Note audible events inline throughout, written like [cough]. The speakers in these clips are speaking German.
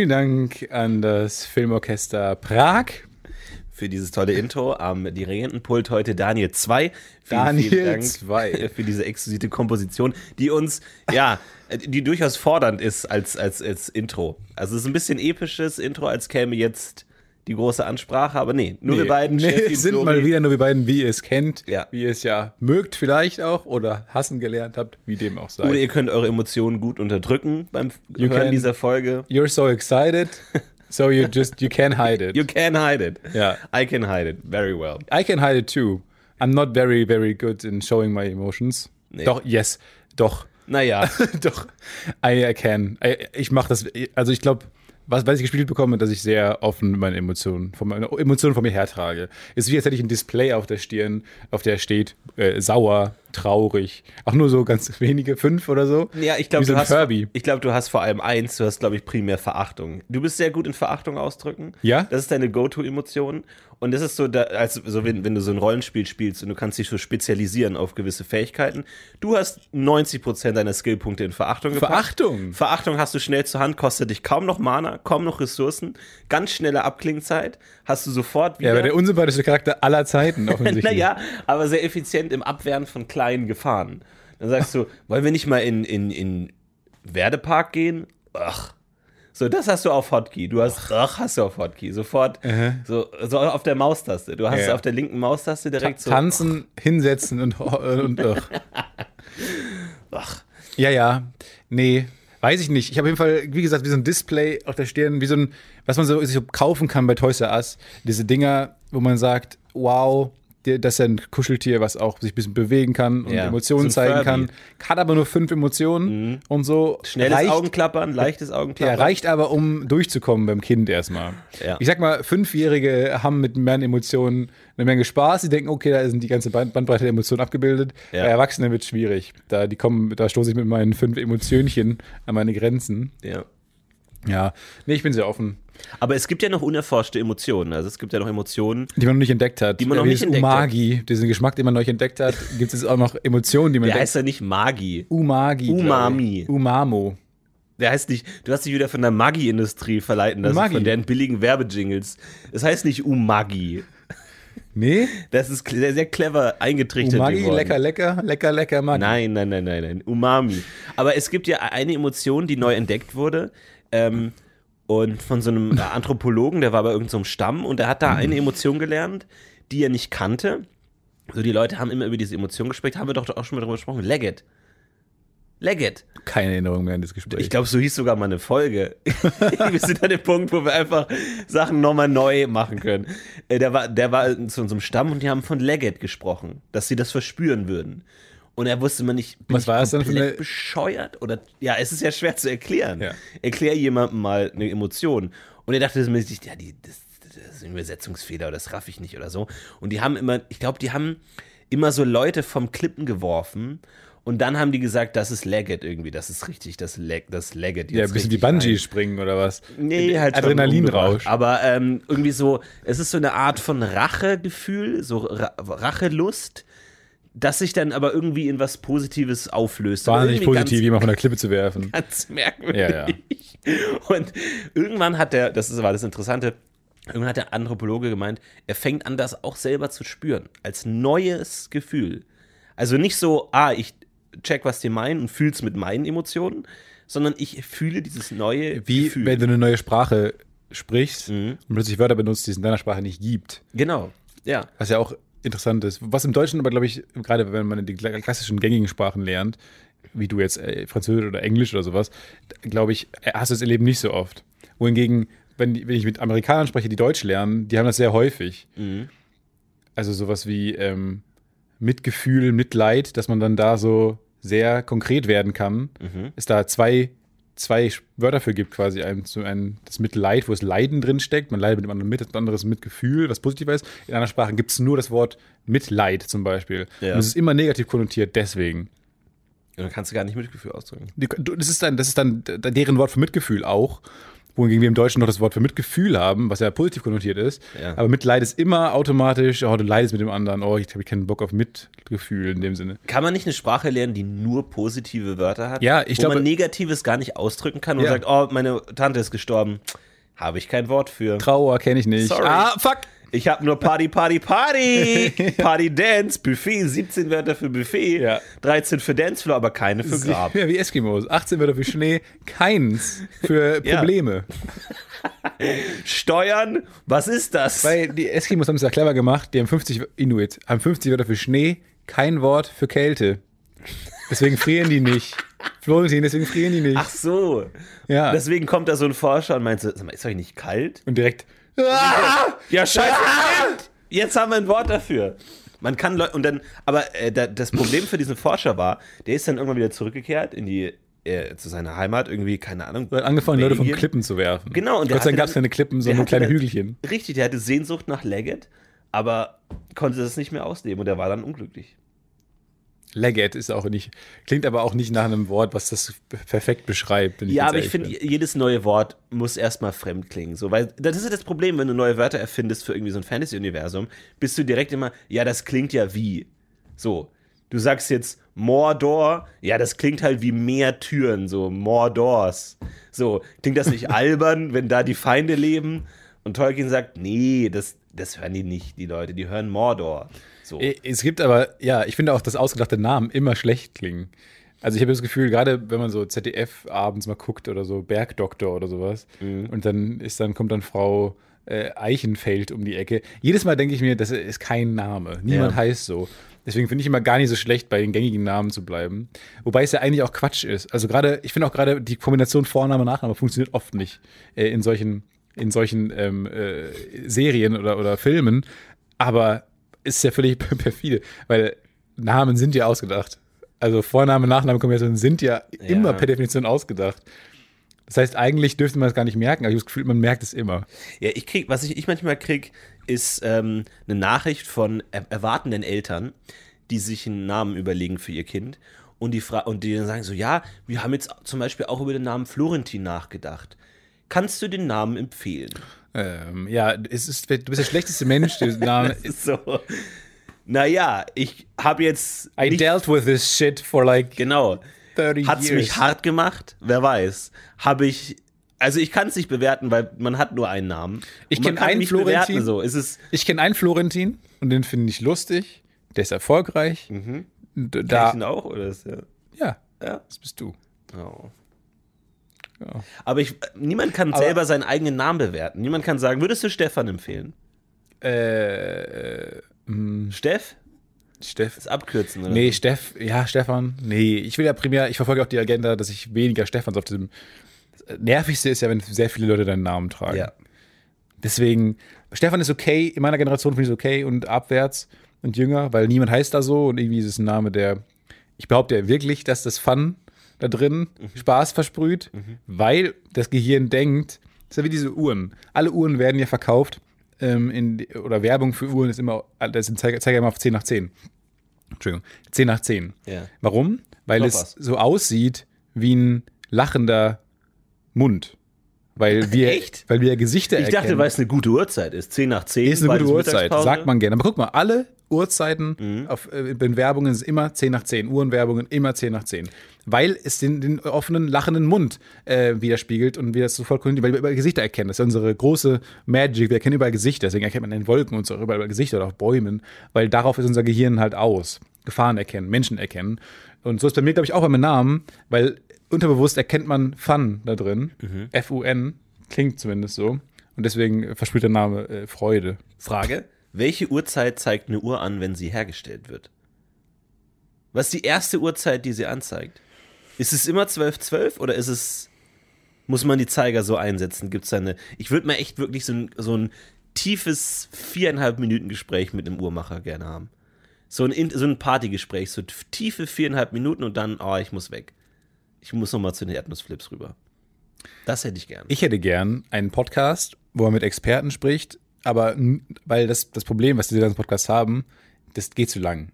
Vielen Dank an das Filmorchester Prag. Für dieses tolle Intro am Dirigentenpult heute Daniel 2. Daniel 2. [laughs] für diese exquisite Komposition, die uns, ja, die durchaus fordernd ist als, als, als Intro. Also es ist ein bisschen episches Intro, als käme jetzt die große Ansprache, aber nee, nur Nee, wir beiden. nee, sind Flori. mal wieder nur wir beiden, wie ihr es kennt, Ja. wie ihr es ja mögt vielleicht auch oder hassen gelernt habt, wie dem auch sei. Oder ihr könnt eure Emotionen gut unterdrücken beim You Hören can- dieser Folge. You're so excited, so you just, you can hide it. [laughs] You can hide it. Ja. I can hide it very well. I can hide it too. I'm not very, very good in showing my emotions. Nee. Doch, yes, doch. Naja, [laughs] Doch, I, I can. I, ich mache das, also ich glaube, was, was ich gespielt bekomme, dass ich sehr offen meine Emotionen, von meine Emotionen von mir hertrage. Ist wie, als hätte ich ein Display auf der Stirn, auf der steht äh, sauer, traurig. Auch nur so ganz wenige, fünf oder so. ja, ich glaube, so du, hast- ich glaub, du hast vor allem eins, du hast, glaube ich, primär Verachtung. Du bist sehr gut in Verachtung ausdrücken. Ja? Das ist deine Go-To-Emotion. Und das ist so, da, als, so wenn, wenn du so ein Rollenspiel spielst und du kannst dich so spezialisieren auf gewisse Fähigkeiten. Du hast 90% deiner Skillpunkte in Verachtung gepackt. Verachtung? Verachtung hast du schnell zur Hand, kostet dich kaum noch Mana, kaum noch Ressourcen, ganz schnelle Abklingzeit, hast du sofort wieder. Ja, aber der unsympathischste Charakter aller Zeiten [laughs] offensichtlich. Naja, aber sehr effizient im Abwehren von kleinen Gefahren. Dann sagst du, [laughs] wollen wir nicht mal in, in, in Werdepark gehen? Ach. So, das hast du auf Hotkey. Du hast, ach, hast du auf Hotkey. Sofort, so, so auf der Maustaste. Du hast Ja. auf der linken Maustaste direkt so. Tanzen, hinsetzen und, und ugh. [laughs] Ach, Ja, ja. Nee, weiß ich nicht. Ich habe auf jeden Fall, wie gesagt, wie so ein Display auf der Stirn, wie so ein, was man so, sich so kaufen kann bei Toys R Us. Diese Dinger, wo man sagt, wow, das ist ja ein Kuscheltier, was auch sich ein bisschen bewegen kann und Ja, Emotionen zeigen Furby. kann. Hat aber nur fünf Emotionen und so. schnelles reicht, Augenklappern, leichtes ja, Augenklappern. reicht aber, um durchzukommen beim Kind erstmal. Ja. Ich sag mal, Fünfjährige haben mit mehr Emotionen eine Menge Spaß. Sie denken, okay, da sind die ganze Band- Bandbreite der Emotionen abgebildet. Ja. Bei Erwachsenen wird es schwierig. Da, die kommen, da stoße ich mit meinen fünf Emotionchen an meine Grenzen. Ja. Ja, nee, ich bin sehr offen. Aber es gibt ja noch unerforschte Emotionen. Also es gibt ja noch Emotionen. Die man noch nicht entdeckt hat. Die man noch Wie nicht das entdeckt hat. Umagi, diesen Geschmack, den man noch nicht entdeckt hat, gibt es auch noch Emotionen, die man Der entdeckt heißt ja nicht Magi. Umagi. Umami. Umamo. Der heißt nicht, du hast dich wieder von der Maggi-Industrie verleiten lassen, Umagi. von deren billigen Werbejingles. Es heißt nicht Umagi. Nee? Das ist sehr, sehr clever eingetrichtert Umagi, geworden. lecker, lecker, lecker, lecker, Maggi. Nein, nein, nein, nein, nein. Umami. Aber es gibt ja eine Emotion, die neu entdeckt wurde. Ähm, und von so einem Anthropologen, der war bei irgendeinem Stamm und der hat da eine Emotion gelernt, die er nicht kannte. So, die Leute haben immer über diese Emotion gesprochen, haben wir doch auch schon mal drüber gesprochen. Leggett. Leggett. Keine Erinnerung mehr an das Gespräch. Ich glaube, so hieß sogar mal eine Folge. [laughs] wir sind an dem Punkt, wo wir einfach Sachen nochmal neu machen können. Äh, Der war, der war zu unserem Stamm und die haben von Leggett gesprochen, dass sie das verspüren würden. Und er wusste immer nicht, bin Was ich war das denn für eine- bescheuert? Oder, ja, es ist ja schwer zu erklären. Ja. Erklär jemandem mal eine Emotion. Und er dachte sich, ja, die, das, das ist ein Übersetzungsfehler oder das raff ich nicht oder so. Und die haben immer, ich glaube, die haben immer so Leute vom Klippen geworfen. Und dann haben die gesagt, das ist Leggett irgendwie, das ist richtig, das, Leg, das Leggett. ja, ein bisschen wie Bungee rein. springen oder was? Nee, halt schon Adrenalinrausch. Aber ähm, irgendwie so, es ist so eine Art von Rachegefühl, so Ra Rachelust, das sich dann aber irgendwie in was Positives auflöst. Wahnsinnig positiv, jemand von der Klippe zu werfen. [laughs] Ganz, merkwürdig. Ja, ja. Und irgendwann hat der, das ist- war das Interessante, irgendwann hat der Anthropologe gemeint, er fängt an, das auch selber zu spüren, als neues Gefühl. Also nicht so, ah, ich check, was die meinen und fühl's mit meinen Emotionen, sondern ich fühle dieses neue Wie Gefühl. wenn du eine neue Sprache sprichst Mhm. und plötzlich Wörter benutzt, die es in deiner Sprache nicht gibt. Genau, ja. Was ja auch interessant ist. Was im Deutschen aber, glaube ich, gerade wenn man die klassischen gängigen Sprachen lernt, wie du jetzt äh, Französisch oder Englisch oder sowas, glaube ich, äh, hast du das Erleben nicht so oft. Wohingegen, wenn, wenn ich mit Amerikanern spreche, die Deutsch lernen, die haben das sehr häufig. Mhm. Also sowas wie ähm, Mitgefühl, Mitleid, dass man dann da so sehr konkret werden kann. Mhm. Es da zwei, zwei Wörter für gibt, quasi ein, so ein, das Mitleid, wo es Leiden drin steckt. Man leidet mit dem anderen mit, das andere ist Mitgefühl, was positiver ist. In anderen Sprachen gibt es nur das Wort Mitleid zum Beispiel. Ja. Und es ist immer negativ konnotiert, deswegen. Und dann kannst du gar nicht Mitgefühl ausdrücken. Das ist dann, das ist dann deren Wort für Mitgefühl auch. Wohingegen wir im Deutschen noch das Wort für Mitgefühl haben, was ja positiv konnotiert ist. Ja. Aber Mitleid ist immer automatisch, oh, du leidest mit dem anderen, oh, ich habe keinen Bock auf Mitgefühl in dem Sinne. Kann man nicht eine Sprache lernen, die nur positive Wörter hat? Ja, ich wo glaube- man Negatives gar nicht ausdrücken kann und Ja. sagt, oh, meine Tante ist gestorben. Habe ich kein Wort für. Trauer kenne ich nicht. Sorry. Ah, fuck! Ich habe nur Party, Party, Party. [laughs] Party, Dance, Buffet, 17 Wörter für Buffet, Ja. 13 für Dancefloor, aber keine für Grab. Ja, wie Eskimos. 18 Wörter für Schnee, keins für. [laughs] Probleme. Steuern, was ist das? Weil die Eskimos haben es ja clever gemacht, die haben 50 Inuit, haben 50 Wörter für Schnee, kein Wort für Kälte. Deswegen frieren die nicht. Florentin, deswegen frieren die nicht. Ach so. ja. Deswegen kommt da so ein Forscher und meint so, ist euch nicht kalt? und direkt. Ja, scheiße. Jetzt haben wir ein Wort dafür. Man kann Leute und dann, aber äh, da, das Problem für diesen Forscher war, der ist dann irgendwann wieder zurückgekehrt in die äh, zu seiner Heimat irgendwie, keine Ahnung. hat angefangen, Leute von Belgien. Klippen zu werfen. Genau, und Gott sei Dank gab es keine Klippen, der sondern kleine dann- Hügelchen. Richtig, der hatte Sehnsucht nach Leggett, aber konnte das nicht mehr ausleben und der war dann unglücklich. Leggett ist auch nicht, klingt aber auch nicht nach einem Wort, was das perfekt beschreibt. Ja, aber ich finde, jedes neue Wort muss erstmal fremd klingen. So, weil das ist ja das Problem, wenn du neue Wörter erfindest für irgendwie so ein Fantasy-Universum, bist du direkt immer, ja, das klingt ja wie. So, du sagst jetzt Mordor, ja, das klingt halt wie mehr Türen, so Mordors. So, klingt das nicht [laughs] albern, wenn da die Feinde leben? Und Tolkien sagt, nee, das, das hören die nicht, die Leute, die hören Mordor. So. Es gibt aber, ja, ich finde auch, dass ausgedachte Namen immer schlecht klingen. Also ich habe das Gefühl, gerade wenn man so ZDF abends mal guckt oder so Bergdoktor oder sowas Mhm. und dann ist dann kommt dann Frau äh, Eichenfeld um die Ecke. Jedes Mal denke ich mir, das ist kein Name. Niemand Ja. heißt so. Deswegen finde ich immer gar nicht so schlecht, bei den gängigen Namen zu bleiben. Wobei es ja eigentlich auch Quatsch ist. Also gerade, ich finde auch gerade die Kombination Vorname, Nachname funktioniert oft nicht äh, in solchen, in solchen ähm, äh, Serien oder, oder Filmen. Aber ist ja völlig [laughs] perfide, weil Namen sind ja ausgedacht. Also Vorname, Nachname, Kombination sind ja, immer per Definition ausgedacht. Das heißt, eigentlich dürfte man es gar nicht merken, aber ich habe das Gefühl, man merkt es immer. Ja, ich krieg, was ich, ich manchmal krieg, ist ähm, eine Nachricht von er erwartenden Eltern, die sich einen Namen überlegen für ihr Kind und die, Fra und die dann sagen so, ja, wir haben jetzt zum Beispiel auch über den Namen Florentin nachgedacht. Kannst du den Namen empfehlen? Ähm, ja, es ist, du bist der schlechteste Mensch, der [laughs] Name. Ist so, naja, ich habe jetzt I dealt with this shit for like genau, 30 hat es years. mich hart gemacht? Wer weiß. Habe ich, also ich kann es nicht bewerten, weil man hat nur einen Namen. Ich kenn kann einen Florentin. bewerten, So, ist es Ich kenne einen Florentin und den finde ich lustig. Der ist erfolgreich. Und da Da, ich auch oder ist der? ja, Ja. das bist du. Oh. Ja. Aber ich, niemand kann Aber- selber seinen eigenen Namen bewerten. Niemand kann sagen, würdest du Stefan empfehlen? Äh, äh, Steff? Steff. Das abkürzen, oder? Nee, Steff, ja, Stefan. Nee, ich will ja primär, ich verfolge auch die Agenda, dass ich weniger Stefans auf diesem. Das Nervigste ist ja, wenn sehr viele Leute deinen Namen tragen. Ja. Deswegen, Stefan ist okay, in meiner Generation finde ich es okay und abwärts und jünger, weil niemand heißt da so und irgendwie ist es ein Name, der, ich behaupte ja wirklich, dass das Fun da drin Spaß versprüht, weil das Gehirn denkt, das ist ja wie diese Uhren. Alle Uhren werden ja verkauft ähm, in, oder Werbung für Uhren ist immer, das sind Zeiger, Zeiger immer auf 10 nach 10. Entschuldigung, 10 nach 10. Ja. Warum? Weil es was. so aussieht wie ein lachender Mund. Weil wir, Echt? weil wir Gesichter Ich dachte, erkennen. weil es eine gute Uhrzeit ist. 10 nach 10. Ist eine gute Uhrzeit, sagt man gerne. Aber guck mal, alle Uhrzeiten Mhm. auf, äh, in Werbungen sind immer 10 nach 10. Uhrenwerbungen immer 10 nach 10. Weil es den, den offenen, lachenden Mund äh, widerspiegelt und wir das sofort können, weil wir überall Gesichter erkennen. Das ist unsere große Magic. Wir erkennen überall Gesichter. Deswegen erkennt man in den Wolken und so überall Gesichter oder auf Bäumen, weil darauf ist unser Gehirn halt aus. Gefahren erkennen, Menschen erkennen. Und so ist bei mir, glaube ich, auch bei meinem Namen, weil unterbewusst erkennt man Fun da drin. Mhm. F-U-N, klingt zumindest so. Und deswegen verspricht der Name äh, Freude. Frage: Welche Uhrzeit zeigt eine Uhr an, wenn sie hergestellt wird? Was ist die erste Uhrzeit, die sie anzeigt? Ist es immer 12.12 oder ist es. Muss man die Zeiger so einsetzen? Gibt es eine. Ich würde mal echt wirklich so ein, so ein tiefes viereinhalb Minuten Gespräch mit einem Uhrmacher gerne haben. So ein, In- so ein Partygespräch, so tiefe viereinhalb Minuten und dann, oh, ich muss weg. Ich muss nochmal zu den Erdnussflips rüber. Das hätte ich gern. Ich hätte gern einen Podcast, wo er mit Experten spricht, aber weil das, das Problem, was diese ganzen Podcasts haben, das geht zu lang.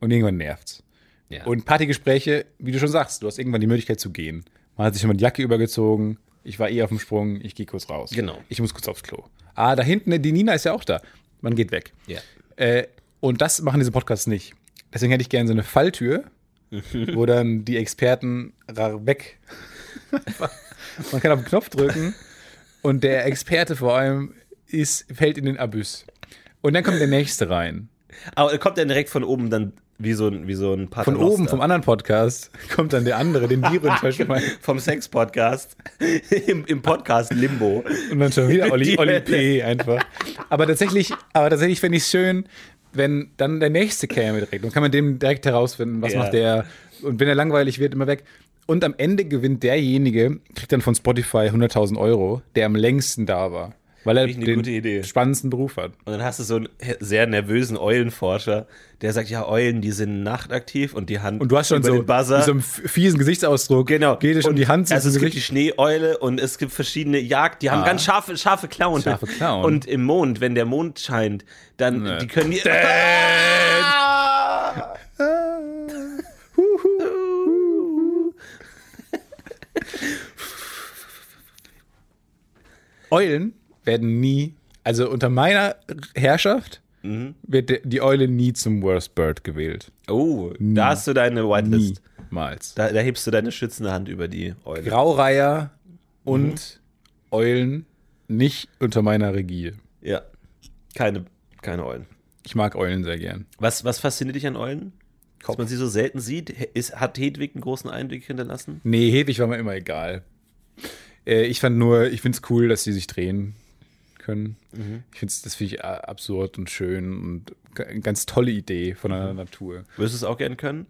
Und irgendwann nervt's. Ja. Und Partygespräche, wie du schon sagst, du hast irgendwann die Möglichkeit zu gehen. Man hat sich schon mal die Jacke übergezogen, Ich war eh auf dem Sprung, ich gehe kurz raus. Genau. Ich muss kurz aufs Klo. Ah, da hinten, die Nina ist ja auch da. Man geht weg. Ja. Äh, und das machen diese Podcasts nicht. Deswegen hätte ich gerne so eine Falltür, [laughs] wo dann die Experten weg. [laughs] Man kann auf den Knopf drücken und der Experte vor allem ist, fällt in den Abyss. Und dann kommt der nächste rein. Aber kommt dann direkt von oben dann wie so ein, wie so ein Von Paternoster. oben, vom anderen Podcast, [laughs] kommt dann der andere, den die [laughs] runterschmeißen. vom Sex-Podcast. [laughs] Im, Im Podcast Limbo. Und dann schon wieder Olli, Die Olli. P. einfach. Aber tatsächlich, aber tatsächlich fände ich es schön, wenn dann der nächste käme direkt. Dann kann man dem direkt herausfinden, was Ja. macht der. Und wenn er langweilig wird, immer weg. Und am Ende gewinnt derjenige, kriegt dann von Spotify 100.000 Euro, der am längsten da war. Weil er den gute Idee. spannendsten Beruf hat. Und dann hast du so einen sehr nervösen Eulenforscher, der sagt, ja, Eulen, die sind nachtaktiv und die Hand Und du hast schon so, den Buzzer. mit so einem fiesen Gesichtsausdruck. Genau. Geht dir schon Und die Hand Also es gibt die Gesicht. Schneeeule und es gibt verschiedene Jagd, die haben Ah. ganz scharfe, scharfe Klauen. Scharfe Klauen. Und im Mond, wenn der Mond scheint, dann Nee. die können die. [laughs] Eulen werden nie, also unter meiner Herrschaft, Mhm. wird die Eule nie zum Worst Bird gewählt. Oh, da hast du deine Whitelist. Niemals. Da, da hebst du deine schützende Hand über die Eule. Graureiher Mhm. und Eulen nicht unter meiner Regie. Ja. Keine, keine Eulen. Ich mag Eulen sehr gern. Was, was fasziniert dich an Eulen? Dass man sie so selten sieht? Ist, hat Hedwig einen großen Eindruck hinterlassen? Nee, Hedwig war mir immer egal. Äh, ich fand nur, ich finde es cool, dass sie sich drehen können. Mhm. Ich finde das finde ich äh, absurd und schön und eine ganz tolle Idee von Mhm. der Natur. Würdest du es auch gern können?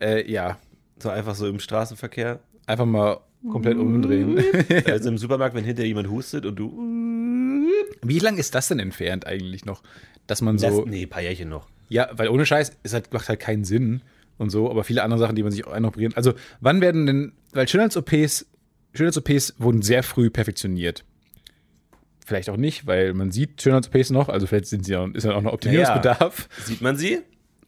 Äh, ja, So einfach so im Straßenverkehr? einfach mal komplett umdrehen. [laughs] Also im Supermarkt, wenn hinter jemand hustet und du. [laughs] Wie lang ist das denn entfernt eigentlich noch? Dass man Das, so. nee, ein paar Jährchen noch. Ja, weil ohne Scheiß, es hat, macht halt keinen Sinn und so, aber viele andere Sachen, die man sich auch einoperieren. Also, wann werden denn, weil Schönheits-OPs, Schönheits-OPs wurden sehr früh perfektioniert. Vielleicht auch nicht, weil man sieht Schönheits-OPs noch, also vielleicht sind sie auch, ist ja auch noch Optimierungsbedarf. Sieht man sie?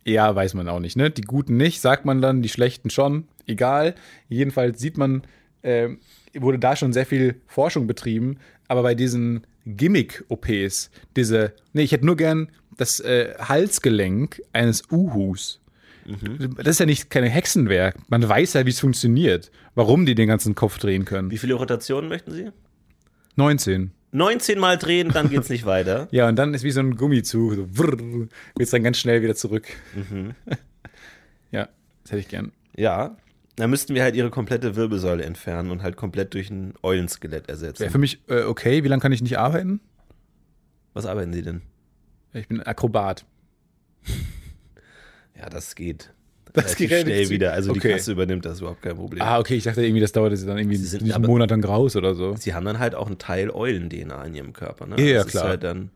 Ja, weiß man auch nicht, ne? Die guten nicht, sagt man dann, die schlechten schon, egal. Jedenfalls sieht man, ähm, wurde da schon sehr viel Forschung betrieben, aber bei diesen Gimmick-OPs, diese, nee, ich hätte nur gern das äh, Halsgelenk eines Uhus. Das ist ja nicht keine Hexenwerk. Man weiß ja, wie es funktioniert, warum die den ganzen Kopf drehen können. Wie viele Rotationen möchten sie? 19. 19 Mal drehen, dann geht's nicht weiter. [laughs] Ja, und dann ist wie so ein Gummizug, so wird es dann ganz schnell wieder zurück. [laughs] ja, das hätte ich gern. Ja. Dann müssten wir halt ihre komplette Wirbelsäule entfernen und halt komplett durch ein Eulenskelett ersetzen. Wäre für mich äh, okay. Wie lange kann ich nicht arbeiten? Was arbeiten sie denn? Ich bin Akrobat. [laughs] Ja, das geht. Das geht schnell wieder. Also die Okay. Kasse übernimmt das überhaupt kein Problem. Ah, okay, ich dachte irgendwie, das dauert jetzt dann irgendwie sind aber- Monat dann raus oder so. Sie haben dann halt auch einen Teil Eulen-DNA in ihrem Körper. Ne? Ja, das klar. Ist halt dann,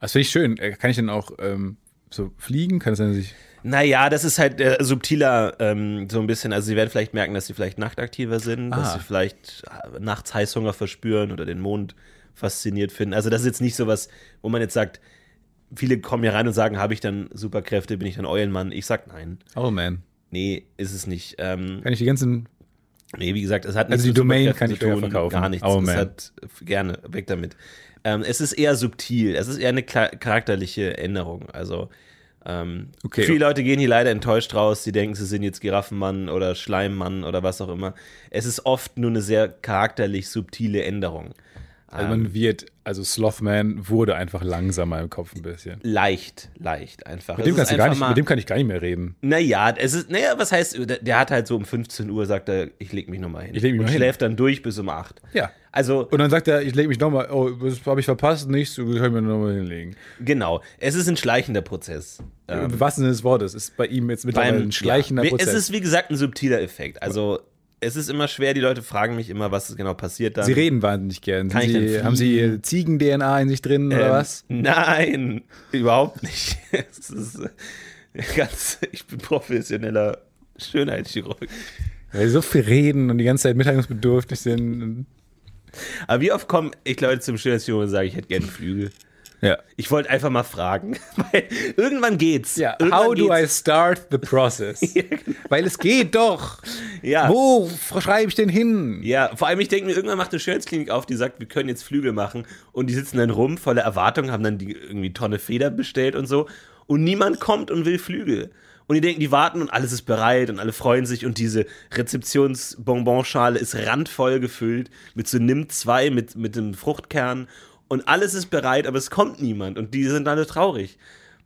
Das finde ich schön. Äh, Kann ich denn auch ähm, so fliegen? Kann es sein, dass ich. naja, das ist halt äh, subtiler ähm, so ein bisschen. Also sie werden vielleicht merken, dass sie vielleicht nachtaktiver sind, dass Ah. sie vielleicht äh, nachts Heißhunger verspüren oder den Mond fasziniert finden. Also das ist jetzt nicht so was, wo man jetzt sagt, viele kommen hier rein und sagen, habe ich dann Superkräfte, bin ich dann Eulenmann? Ich sag nein. Oh man. Nee, ist es nicht. Ähm, Kann ich die ganzen. Nee, wie gesagt, es hat Also nichts die mit Domain kann ich tun, verkaufen. Gar nichts. Oh, es man. hat gerne weg damit. Ähm, es ist eher subtil. Es ist eher eine charakterliche Änderung. Also ähm, Okay. viele Leute gehen hier leider enttäuscht raus. Sie denken, sie sind jetzt Giraffenmann oder Schleimmann oder was auch immer. Es ist oft nur eine sehr charakterlich subtile Änderung. Also Ähm, man wird, also Slothman wurde einfach langsamer im Kopf ein bisschen. leicht, leicht einfach. Mit dem, kannst du gar nicht, mal- mit dem kann ich gar nicht mehr reden. Naja, es ist, naja, was heißt, der, hat halt so um 15 Uhr, sagt er, ich leg mich nochmal hin. Ich leg mich und mal hin. schläft dann durch bis um 8. Ja. Also, Und dann sagt er, ich lege mich nochmal, oh, das habe ich verpasst, nichts, du können mir nochmal hinlegen. genau, es ist ein schleichender Prozess. Ähm, Im wahrsten Sinne des Wortes ist bei ihm jetzt mittlerweile ein schleichender ja, Prozess. Es ist, wie gesagt, ein subtiler Effekt. Also, es ist immer schwer, die Leute fragen mich immer, was genau passiert dann. Sie reden wahnsinnig gern. Kann Sie, haben Sie Ziegen-DNA in sich drin oder Ähm, was? Nein, überhaupt nicht. [laughs] Es ist äh, ganz, ich bin professioneller Schönheitschirurg. Weil sie so viel reden und die ganze Zeit mitteilungsbedürftig sind. Aber wie oft kommen ich Leute zum Schönheitschirurg und sagen, ich hätte gerne Flügel? Ja. Ich wollte einfach mal fragen, [laughs] weil irgendwann geht's. Ja, irgendwann how do I geht's. start the process? [laughs] Weil es geht doch. Ja. Wo schreibe ich denn hin? Ja, vor allem, ich denke mir, irgendwann macht eine Schönheitsklinik auf, die sagt, wir können jetzt Flügel machen. Und die sitzen dann rum, voller Erwartung, haben dann die irgendwie Tonne Feder bestellt und so. Und niemand kommt und will Flügel. Und die denken, die warten und alles ist bereit und alle freuen sich und diese Rezeptionsbonbonschale ist randvoll gefüllt mit so Nimm 2, mit, mit dem Fruchtkern und alles ist bereit, aber es kommt niemand und die sind alle traurig,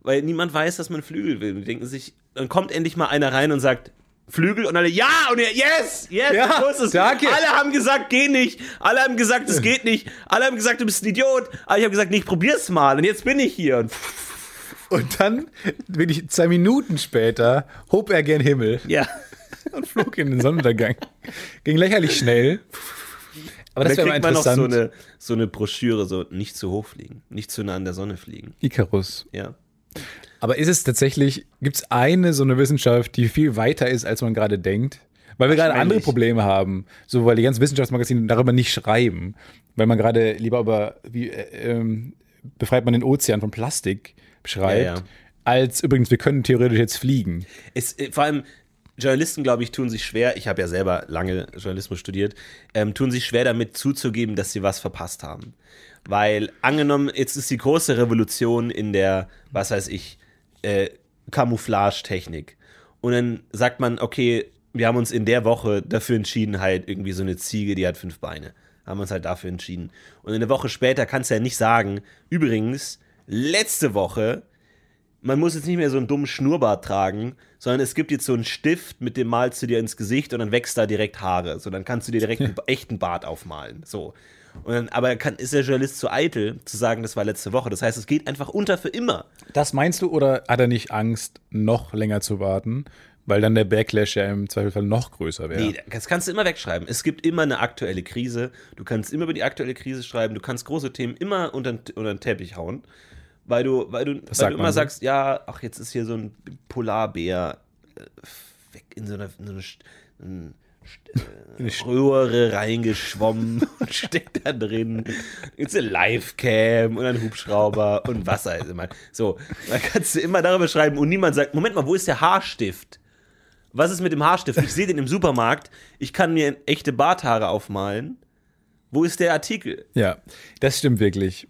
weil niemand weiß, dass man Flügel will. Die denken sich, dann kommt endlich mal einer rein und sagt, Flügel und alle, ja, und er, yes, yes, Ja, so ist es. danke. Alle haben gesagt, geh nicht. Alle haben gesagt, es geht nicht. Alle haben gesagt, du bist ein Idiot. Aber ich habe gesagt, nee, ich probier's mal. Und jetzt bin ich hier. Und Und dann bin ich zwei Minuten später, hob er gen Himmel ja. [laughs] und flog in den Sonnenuntergang. Ging lächerlich schnell. Aber das wäre mal kriegt man noch interessant. so eine, so eine Broschüre, so nicht zu hoch fliegen, nicht zu nah an der Sonne fliegen. Icarus. Ja. Aber ist es tatsächlich, gibt es eine so eine Wissenschaft, die viel weiter ist, als man gerade denkt? Weil wir gerade andere. Probleme haben, so weil die ganzen Wissenschaftsmagazine darüber nicht schreiben, weil man gerade lieber über wie äh, ähm, befreit man den Ozean von Plastik schreibt, Ja, ja. als übrigens wir können theoretisch jetzt fliegen. Es, äh, vor allem Journalisten, glaube ich, tun sich schwer, ich habe ja selber lange Journalismus studiert, ähm, tun sich schwer damit zuzugeben, dass sie was verpasst haben. Weil angenommen, jetzt ist die große Revolution in der, was weiß ich, äh, Camouflage-Technik. Und dann sagt man, okay, wir haben uns in der Woche dafür entschieden, halt irgendwie so eine Ziege, die hat fünf Beine. Haben uns halt dafür entschieden. Und eine Woche später kannst du ja nicht sagen, übrigens, letzte Woche man muss jetzt nicht mehr so einen dummen Schnurrbart tragen, sondern es gibt jetzt so einen Stift, mit dem malst du dir ins Gesicht und dann wächst da direkt Haare. So, dann kannst du dir direkt [laughs] einen echten Bart aufmalen. So. Dann, aber kann, ist der Journalist zu eitel, zu sagen, das war letzte Woche. Das heißt, es geht einfach unter für immer. Das meinst du oder hat er nicht Angst, noch länger zu warten, weil dann der Backlash ja im Zweifelsfall noch größer wäre? Nee, das kannst du immer wegschreiben. Es gibt immer eine aktuelle Krise. Du kannst immer über die aktuelle Krise schreiben. Du kannst große Themen immer unter, unter den Teppich hauen. Weil du, weil du, weil sagt du immer so? sagst, ja, ach, jetzt ist hier so ein Polarbär äh, weg in so eine, in so eine, ein Eine äh, [laughs] Röhre reingeschwommen [laughs] und steckt da drin. Jetzt eine Livecam und ein Hubschrauber und Wasser ist immer. So, dann kannst du immer darüber schreiben und niemand sagt, Moment mal, wo ist der Haarstift? Was ist mit dem Haarstift? Ich sehe den im Supermarkt. Ich kann mir echte Barthaare aufmalen. Wo ist der Artikel? Ja, das stimmt wirklich.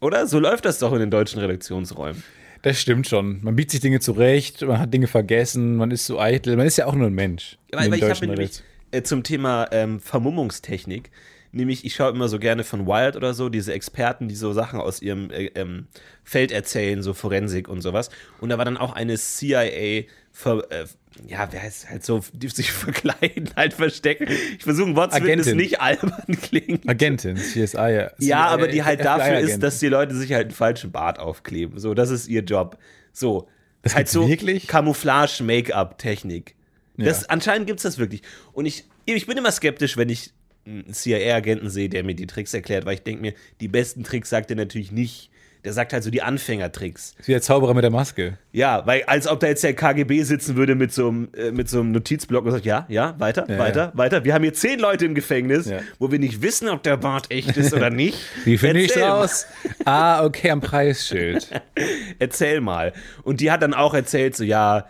Oder? So läuft das doch in den deutschen Redaktionsräumen. Das stimmt schon. Man biegt sich Dinge zurecht, man hat Dinge vergessen, man ist so eitel. Man ist ja auch nur ein Mensch. den weil ich habe nämlich äh, zum Thema ähm, Vermummungstechnik, nämlich ich schaue immer so gerne von Wild oder so, diese Experten, die so Sachen aus ihrem äh, ähm, Feld erzählen, so Forensik und sowas. Und da war dann auch eine CIA, ver, äh, ja, wer heißt halt so, die sich [laughs] verkleiden, halt verstecken. Ich versuche ein Wort zu finden, das nicht albern [laughs] klingt. Agentin, CSI. Ja, Ja, aber die halt dafür ist, dass die Leute sich halt einen falschen Bart aufkleben. So, das ist ihr Job. So. Das halt so wirklich? Camouflage-Make-up-Technik. Das, Anscheinend gibt es das wirklich. Und ich, ich bin immer skeptisch, wenn ich einen CIA-Agenten sehe, der mir die Tricks erklärt, weil ich denke mir, die besten Tricks sagt er natürlich nicht. Der sagt halt so die Anfängertricks. Wie der Zauberer mit der Maske. Ja, weil als ob da jetzt der KGB sitzen würde mit so einem, äh, mit so einem Notizblock und sagt, ja, ja, weiter, Ja, weiter, weiter. Wir haben hier zehn Leute im Gefängnis, Ja. wo wir nicht wissen, ob der Bart echt ist oder nicht. [laughs] Wie finde ich raus? ah, okay, am Preisschild. [laughs] erzähl mal. Und die hat dann auch erzählt, so ja,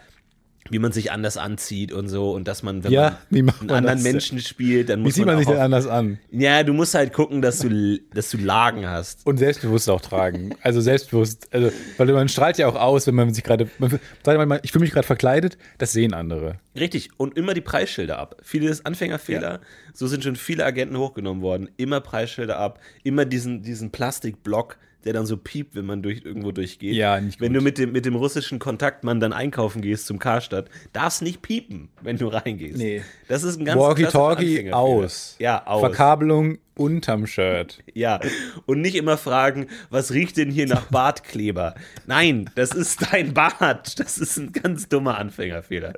wie man sich anders anzieht und so und dass man, wenn Ja, wie man macht einen man anderen das? Menschen spielt, dann Wie muss sieht man man sich denn anders an? Ja, du musst halt gucken, dass du, dass du Lagen hast. Und selbstbewusst auch tragen. Also selbstbewusst. Also, weil man strahlt ja auch aus, wenn man sich gerade. man- Sag mal, ich fühle mich gerade verkleidet, das sehen andere. Richtig. Und immer die Preisschilder ab. Viele ist Anfängerfehler. So sind schon viele Agenten hochgenommen worden. Immer Preisschilder ab. Immer diesen, diesen Plastikblock, der dann so piept, wenn man durch, irgendwo durchgeht. Ja, nicht Wenn gut. du mit dem, mit dem russischen Kontaktmann dann einkaufen gehst zum Karstadt, darfst nicht piepen, wenn du reingehst. Nee. Das ist ein ganz Walkie-Talkie aus. Ja, aus. Verkabelung unterm Shirt. [laughs] Ja, und nicht immer fragen, was riecht denn hier nach Bartkleber? Nein, das ist dein Bart. Das ist ein ganz dummer Anfängerfehler.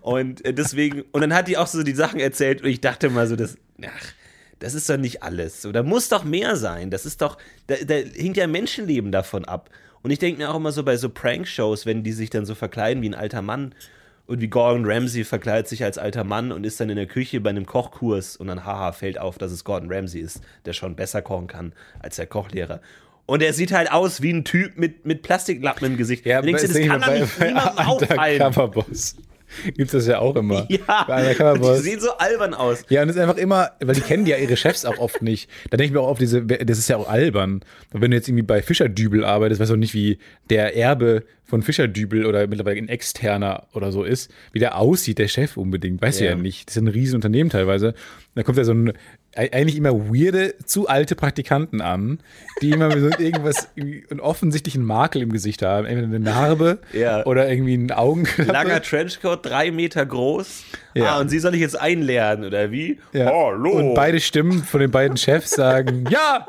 Und äh, deswegen, und dann hat die auch so die Sachen erzählt und ich dachte mal so, das, ach, das ist doch nicht alles. So, da muss doch mehr sein. Das ist doch, da, da hängt ja Menschenleben davon ab. Und ich denke mir auch immer so bei so Prankshows, wenn die sich dann so verkleiden wie ein alter Mann und wie Gordon Ramsay verkleidet sich als alter Mann und ist dann in der Küche bei einem Kochkurs und dann haha fällt auf, dass es Gordon Ramsay ist, der schon besser kochen kann als der Kochlehrer. Und er sieht halt aus wie ein Typ mit, mit Plastiklappen im Gesicht. Ja, du, das kann doch nicht niemandem auffallen. [laughs] Gibt es das ja auch immer. [laughs] Ja, die sehen so albern aus. Ja, und es ist einfach immer, weil die kennen ja ihre Chefs auch oft nicht. Da denke ich mir auch auf diese, das ist ja auch albern. Und wenn du jetzt irgendwie bei Fischerdübel arbeitest, weißt du auch nicht, wie der Erbe von Fischerdübel oder mittlerweile ein externer oder so ist, wie der aussieht, der Chef unbedingt. Weißt du Ja. ja nicht. Das ist ein Riesenunternehmen teilweise. Da kommt ja so ein, eigentlich immer weirde, zu alte Praktikanten an, die immer so [laughs] irgendwas, einen offensichtlichen Makel im Gesicht haben. Entweder eine Narbe Ja. oder irgendwie einen Augenklappe. Langer Trenchcoat, drei Meter groß. Ja. Ah, und sie soll ich jetzt einlernen, oder wie? Ja. Hallo. Und beide Stimmen von den beiden Chefs sagen, [laughs] ja!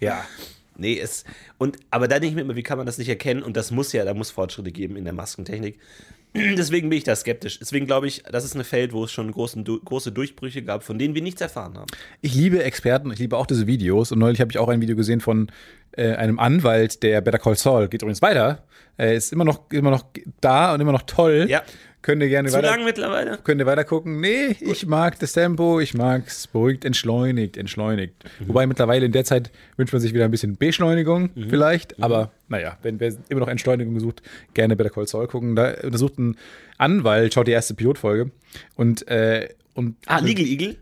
Ja. Nee, es. Und, aber da denke ich mir immer, wie kann man das nicht erkennen? Und das muss ja, da muss Fortschritte geben in der Maskentechnik. [clears throat] Deswegen bin ich da skeptisch. Deswegen glaube ich, das ist ein Feld, wo es schon großen, große Durchbrüche gab, von denen wir nichts erfahren haben. Ich liebe Experten, ich liebe auch diese Videos. Und neulich habe ich auch ein Video gesehen von äh, einem Anwalt, der Better Call Saul, geht übrigens weiter. Er ist immer noch, immer noch da und immer noch toll. Ja. Könnt ihr gerne Zu weiter, lang mittlerweile? könnt ihr weiter gucken. Nee, ich mag das Tempo, ich mag es beruhigt, entschleunigt, entschleunigt. Mhm. Wobei mittlerweile in der Zeit wünscht man sich wieder ein bisschen Beschleunigung Mhm. vielleicht. Aber naja, wenn wer immer noch Entschleunigung sucht, gerne Better Call Saul gucken. Da untersucht ein Anwalt, schaut die erste Pilotfolge und, äh, und Ah, Legal Eagle?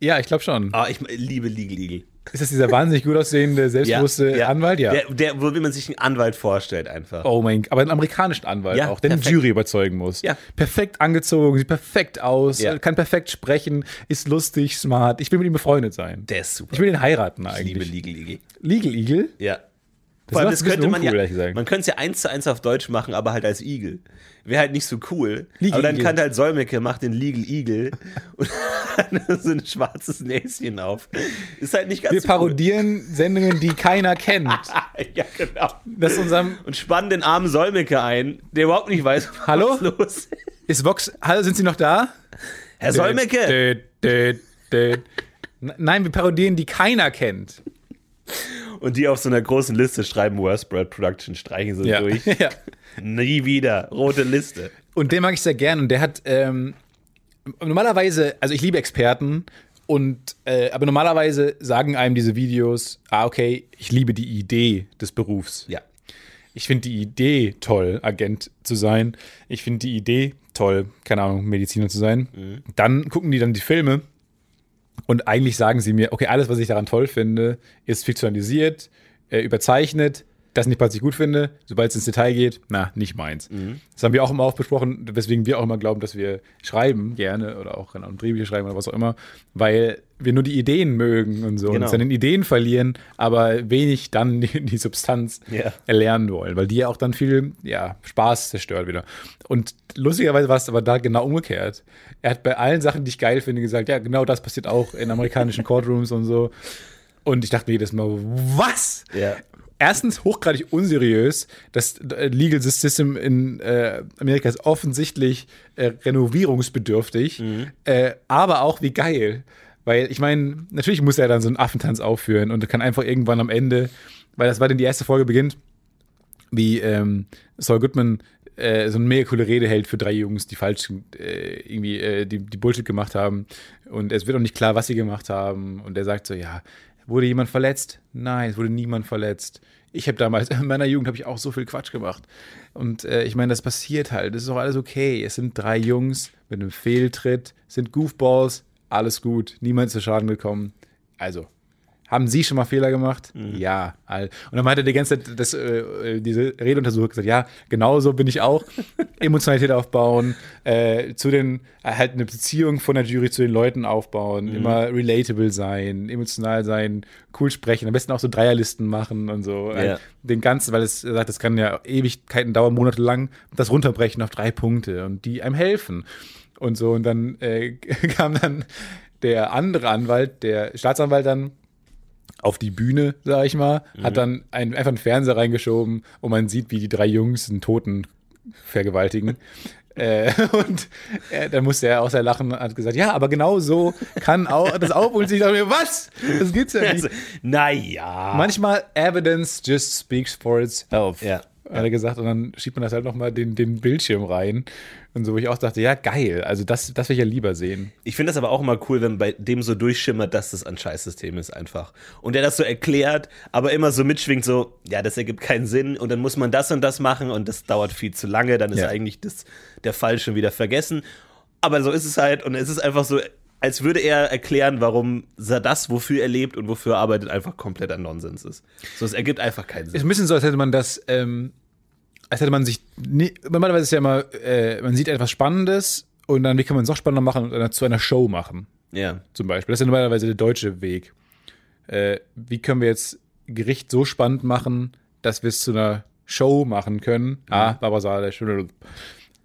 ja, ich glaube schon. Ah, ich liebe Legal Eagle. Ist das dieser wahnsinnig gut aussehende, selbstbewusste Anwalt? Ja. Der, der, wo wie man sich einen Anwalt vorstellt, einfach. oh mein aber einen amerikanischen Anwalt Ja, auch, der eine perfekt. Jury überzeugen muss. Ja. Perfekt angezogen, sieht perfekt aus, Ja. kann perfekt sprechen, ist lustig, smart. Ich will mit ihm befreundet sein. Der ist super. Ich will ihn heiraten Ich liebe eigentlich. Legal Eagle. Legal Eagle? Ja. Das Vor allem, das könnte man uncool, ja, ehrlich gesagt. man könnte es ja eins zu eins auf Deutsch machen, aber halt als Igel. Wäre halt nicht so cool. Legal aber dann Eagle. kann halt Solmecke, macht den Legal Eagle [laughs] und hat so ein schwarzes Näschen auf. Ist halt nicht ganz Wir so parodieren Sendungen, die keiner kennt. Cool. [laughs] Ja, genau. Das unserem. Und spannen den armen Solmecke ein, der überhaupt nicht weiß, was Hallo? los ist. Ist Vox. Hallo, sind Sie noch da? Herr Solmecke! Dö, dö, dö. Nein, wir parodieren, die keiner kennt. Und die auf so einer großen Liste schreiben, Worst Bread Production, streichen sie Ja. durch. [laughs] ja. Nie wieder. Rote Liste. Und den mag ich sehr gern. Und der hat ähm, normalerweise, also ich liebe Experten und äh, aber normalerweise sagen einem diese Videos, ah, okay, ich liebe die Idee des Berufs. Ja. Ich finde die Idee toll, Agent zu sein. Ich finde die Idee toll, keine Ahnung, Mediziner zu sein. Dann gucken die dann die Filme und eigentlich sagen sie mir, okay, alles, was ich daran toll finde, ist fiktionalisiert, äh, überzeichnet. Das nicht, was ich gut finde, sobald es ins Detail geht, na, nicht meins. Das haben wir auch immer auch besprochen, weswegen wir auch immer glauben, dass wir schreiben gerne oder auch keine Ahnung, Drehbücher schreiben oder was auch immer, weil wir nur die Ideen mögen und so und Genau. uns dann in Ideen verlieren, aber wenig dann [laughs] die, die Substanz Ja. erlernen wollen, weil die ja auch dann viel ja, Spaß zerstört wieder. Und lustigerweise war es aber da genau umgekehrt. Er hat bei allen Sachen, die ich geil finde, gesagt, ja, genau das passiert auch in amerikanischen Courtrooms und so. Und ich dachte mir jedes Mal, was? Ja. Erstens hochgradig unseriös. Das äh, Legal System in äh, Amerika ist offensichtlich äh, renovierungsbedürftig, äh, aber auch wie geil. Weil ich meine, natürlich muss er dann so einen Affentanz aufführen und kann einfach irgendwann am Ende, weil das war denn die erste Folge beginnt, wie ähm, Saul Goodman äh, so eine mega coole Rede hält für drei Jungs, die falsch äh, irgendwie äh, die, die Bullshit gemacht haben. Und es wird auch nicht klar, was sie gemacht haben. Und er sagt so, ja, wurde jemand verletzt? Nein, es wurde niemand verletzt. Ich habe damals, in meiner Jugend habe ich auch so viel Quatsch gemacht. Und äh, ich meine, das passiert halt. Das ist auch alles okay. Es sind drei Jungs mit einem Fehltritt, sind Goofballs, alles gut. Niemand zu Schaden gekommen. Also, haben Sie schon mal Fehler gemacht? Ja. all- Und dann meinte er die ganze Zeit, das, äh, diese Redeuntersuchung gesagt, ja, genau so bin ich auch. [laughs] Emotionalität aufbauen, äh, zu den, äh, halt eine Beziehung von der Jury zu den Leuten aufbauen, immer relatable sein, emotional sein, cool sprechen, am besten auch so Dreierlisten machen und so. Ja. Halt Den ganzen, weil es sagt, das kann ja Ewigkeiten dauern, monatelang, das runterbrechen auf drei Punkte und die einem helfen. Und so, und dann äh, [laughs] kam dann der andere Anwalt, der Staatsanwalt dann, auf die Bühne, sag ich mal, hat dann ein, einfach einen Fernseher reingeschoben und man sieht, wie die drei Jungs einen Toten vergewaltigen. [laughs] äh, und äh, dann musste er außer lachen und hat gesagt, ja, aber genau so kann auch das auch und ich dachte mir, was? Das gibt's ja nicht. Also, naja. Manchmal Evidence just speaks for itself. Ja. Hat er gesagt. Und dann schiebt man das halt nochmal den, den Bildschirm rein. Und so, wo ich auch dachte, ja, geil. Also das, das will ich ja lieber sehen. Ich finde das aber auch immer cool, wenn bei dem so durchschimmert, dass das ein Scheißsystem ist einfach. Und der das so erklärt, aber immer so mitschwingt, so, ja, das ergibt keinen Sinn und dann muss man das und das machen und das dauert viel zu lange, dann ist Ja. eigentlich das, der Fall schon wieder vergessen. Aber so ist es halt und es ist einfach so, als würde er erklären, warum das, wofür er lebt und wofür er arbeitet, einfach kompletter Nonsens ist. So, es ergibt einfach keinen Ist Sinn. ein bisschen so, als hätte man das, ähm, als hätte man sich, nie, normalerweise ist ja immer, äh, man sieht etwas Spannendes und dann, wie kann man es noch spannender machen und dann zu einer Show machen, Ja. zum Beispiel. Das ist ja normalerweise der deutsche Weg. Äh, wie können wir jetzt Gericht so spannend machen, dass wir es zu einer Show machen können? Ah, Barbara Salisch.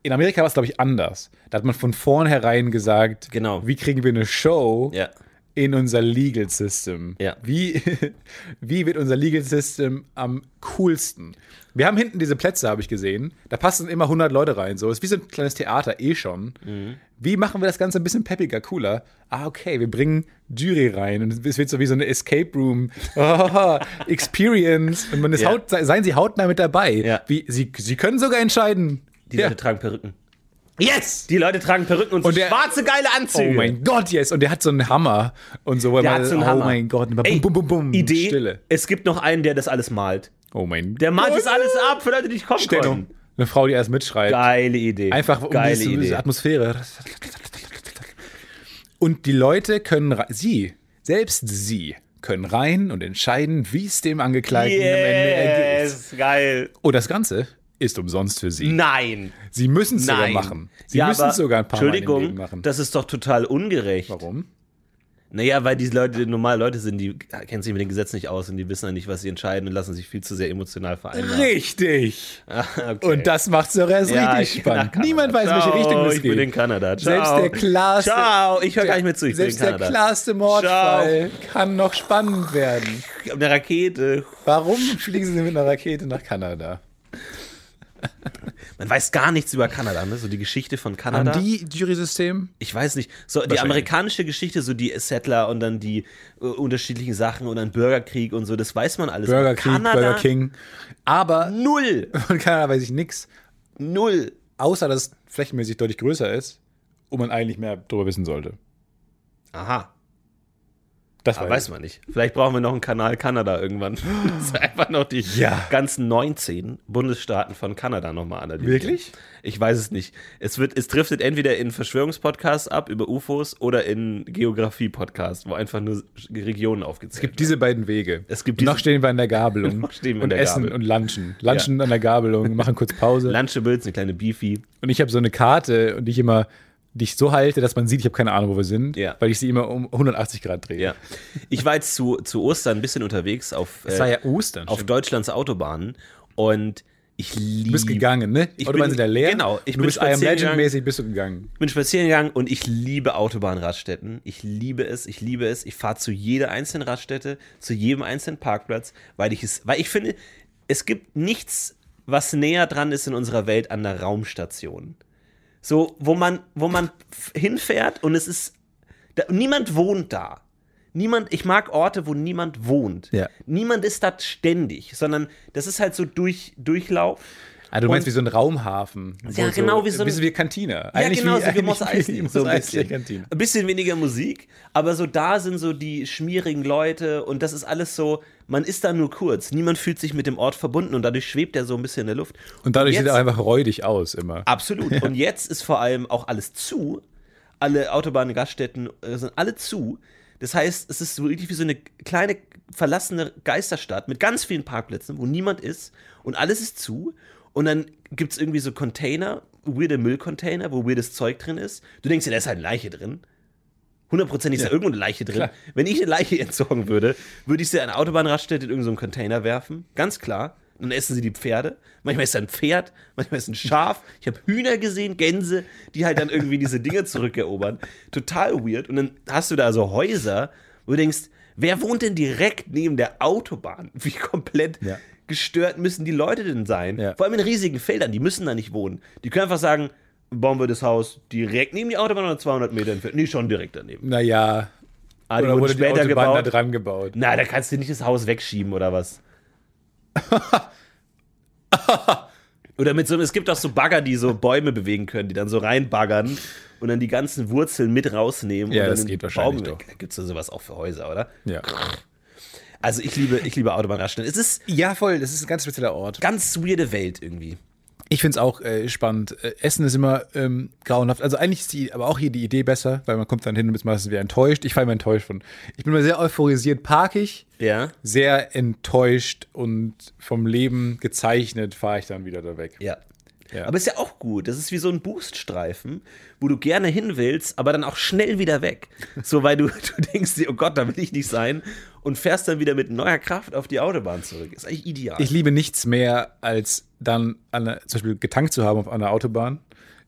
In Amerika war es, glaube ich, anders. Da hat man von vornherein gesagt, Genau. wie kriegen wir eine Show Ja. In unser Legal System. Ja. Wie, [laughs] wie wird unser Legal System am coolsten? Wir haben hinten diese Plätze, habe ich gesehen. Da passen immer 100 Leute rein. So ist wie so ein kleines Theater, eh schon. Mhm. Wie machen wir das Ganze ein bisschen peppiger, cooler? Ah, okay, wir bringen Jury rein und es wird so wie so eine Escape Room [laughs] oh, Experience. Und man ist Ja. haut, seien Sie hautnah mit dabei. Ja. Wie, Sie, Sie können sogar entscheiden. Die. Leute tragen Perücken. Yes! Die Leute tragen Perücken und, so Und der- schwarze, geile Anzüge. Oh mein Gott, yes. Und der hat so einen Hammer und so. Der man- hat so einen oh Hammer. mein Gott. Bum, Ey, bum, bum, bum. Idee, Stille. es gibt noch einen, der das alles malt. Oh mein Der malt Gott. das alles ab für Leute, die nicht kommen Stellung. konnten. Eine Frau, die erst mitschreit. Geile Idee. Einfach um Geile diese, Idee. diese Atmosphäre. Und die Leute können, sie, selbst sie, können rein und entscheiden, wie es dem Angeklagten am Ende ergeht. Yes, geil. Und das Ganze ist umsonst für sie. Nein. Sie müssen es sogar machen. Sie Ja, müssen es sogar ein paar Mal im Entschuldigung, Leben machen. das ist doch total ungerecht. Warum? Naja, weil diese Leute normale Leute sind, die kennen sich mit den Gesetzen nicht aus und die wissen ja nicht, was sie entscheiden und lassen sich viel zu sehr emotional vereinnahmen. Richtig. Ah, okay. Und das macht es doch erst Ja, richtig ich spannend. Niemand weiß, in welche Ciao, Richtung es ich geht. bin in Kanada. Ciao. Selbst der klarste, Ciao, ich höre gar nicht mehr zu, ich selbst der klarste Mordfall kann noch spannend werden. Ich eine Rakete. Warum fliegen Sie mit einer Rakete nach Kanada? Man weiß gar nichts über Kanada, ne? So die Geschichte von Kanada. Haben die Jury-System? ich weiß nicht, so die amerikanische Geschichte, so die Settler und dann die äh, unterschiedlichen Sachen und dann Bürgerkrieg und so, das weiß man alles. Bürgerkrieg, Kanada, Burger King. Aber Null. von Kanada weiß ich nichts. Null. Außer, dass es flächenmäßig deutlich größer ist und man eigentlich mehr darüber wissen sollte. Aha. Das weiß weiß man nicht. Vielleicht brauchen wir noch einen Kanal Kanada irgendwann. [laughs] Das ist einfach noch die Ja. ganzen 19 Bundesstaaten von Kanada nochmal analysieren. Wirklich? Ich weiß es nicht. Es, wird, es driftet entweder in Verschwörungspodcasts ab über UFOs oder in Geografie-Podcasts, wo einfach nur Regionen aufgezählt Es gibt diese beiden Wege. Es gibt Und noch stehen wir an der Gabelung. [laughs] Noch stehen wir an und der essen Gabel. und lunchen. Lunchen an der Gabelung, machen kurz Pause. Lunchables, eine kleine Beefy. Und ich habe so eine Karte, und ich immer, die ich so halte, dass man sieht, ich habe keine Ahnung, wo wir sind, Ja. weil ich sie immer um 180 Grad drehe. Ja. Ich war jetzt zu, zu Ostern ein bisschen unterwegs auf, Es äh, war ja Ostern. auf stimmt. Deutschlands Autobahnen und ich liebe. du bist gegangen, ne? Ich Autobahnen bin- sind ja leer. genau, ich du bin bist I am spazieren Legend mäßig bist du gegangen. bin spazieren gegangen und ich liebe Autobahnraststätten. Ich liebe es, ich liebe es. Ich fahre zu jeder einzelnen Raststätte, zu jedem einzelnen Parkplatz, weil ich es, weil ich finde, es gibt nichts, was näher dran ist in unserer Welt an der Raumstation. So, wo man, wo man hinfährt und es ist, da, niemand wohnt da. Niemand, ich mag Orte, wo niemand wohnt. Ja. Niemand ist da ständig, sondern das ist halt so durch, Durchlauf. Ah, du meinst Und- wie so ein Raumhafen. Ja, wo genau, wie so ein- Wie, so wie Kantine. Ja, genau, so wie Mos eigentlich Eisley. So ein bisschen. Ein bisschen weniger Musik, aber so da sind so die schmierigen Leute und das ist alles so, man ist da nur kurz. Niemand fühlt sich mit dem Ort verbunden und dadurch schwebt er so ein bisschen in der Luft. Und dadurch jetzt, sieht er einfach räudig aus immer. Absolut. Und jetzt ist vor allem auch alles zu. Alle Autobahnen, Gaststätten äh, sind alle zu. Das heißt, es ist so wirklich wie so eine kleine verlassene Geisterstadt mit ganz vielen Parkplätzen, wo niemand ist und alles ist zu. Und dann gibt es irgendwie so Container, weirde Müllcontainer, wo weirdes Zeug drin ist. Du denkst dir, da ist halt eine Leiche drin. Hundertprozentig ist da irgendwo eine Leiche drin. Klar. Wenn ich eine Leiche [laughs] entsorgen würde, würde ich sie an eine Autobahnraststätte in irgendeinen Container werfen. Ganz klar. Dann essen sie die Pferde. Manchmal ist da ein Pferd, manchmal ist ein Schaf. Ich habe Hühner gesehen, Gänse, die halt dann irgendwie diese Dinge zurückerobern. Total weird. Und dann hast du da so Häuser, wo du denkst, wer wohnt denn direkt neben der Autobahn? Wie komplett Ja. Gestört müssen die Leute denn sein? Ja. Vor allem in riesigen Feldern, die müssen da nicht wohnen. Die können einfach sagen, bauen wir das Haus direkt neben die Autobahn oder 200 Meter entfernt. Nee, schon direkt daneben. Naja. Ah, die Oder wurde die später Autobahn da gebaut. dran gebaut? Na, da kannst du nicht das Haus wegschieben oder was? [laughs] Oder mit so, es gibt auch so Bagger, die so Bäume bewegen können, die dann so reinbaggern und dann die ganzen Wurzeln mit rausnehmen. Ja, und dann das geht wahrscheinlich Baum weg. Gibt es sowas auch für Häuser, oder? Ja. Also ich liebe, ich liebe Autobahnraststätten. Es ist ja, voll. Das ist ein ganz spezieller Ort. ganz weirde Welt irgendwie. Ich finde es auch äh, spannend. Äh, Essen ist immer ähm, grauenhaft. Also eigentlich ist die, aber auch hier die Idee besser, weil man kommt dann hin und ist meistens wieder enttäuscht. Ich fall immer enttäuscht von. Ich bin immer sehr euphorisiert, parkig, Ja. sehr enttäuscht und vom Leben gezeichnet, fahre ich dann wieder da weg. Ja. Ja. Aber ist ja auch gut. Das ist wie so ein Booststreifen, wo du gerne hin willst, aber dann auch schnell wieder weg. So, weil du, [laughs] du denkst dir, oh Gott, da will ich nicht sein. Und fährst dann wieder mit neuer Kraft auf die Autobahn zurück. Ist eigentlich ideal. Ich liebe nichts mehr, als dann an der, zum Beispiel getankt zu haben auf einer Autobahn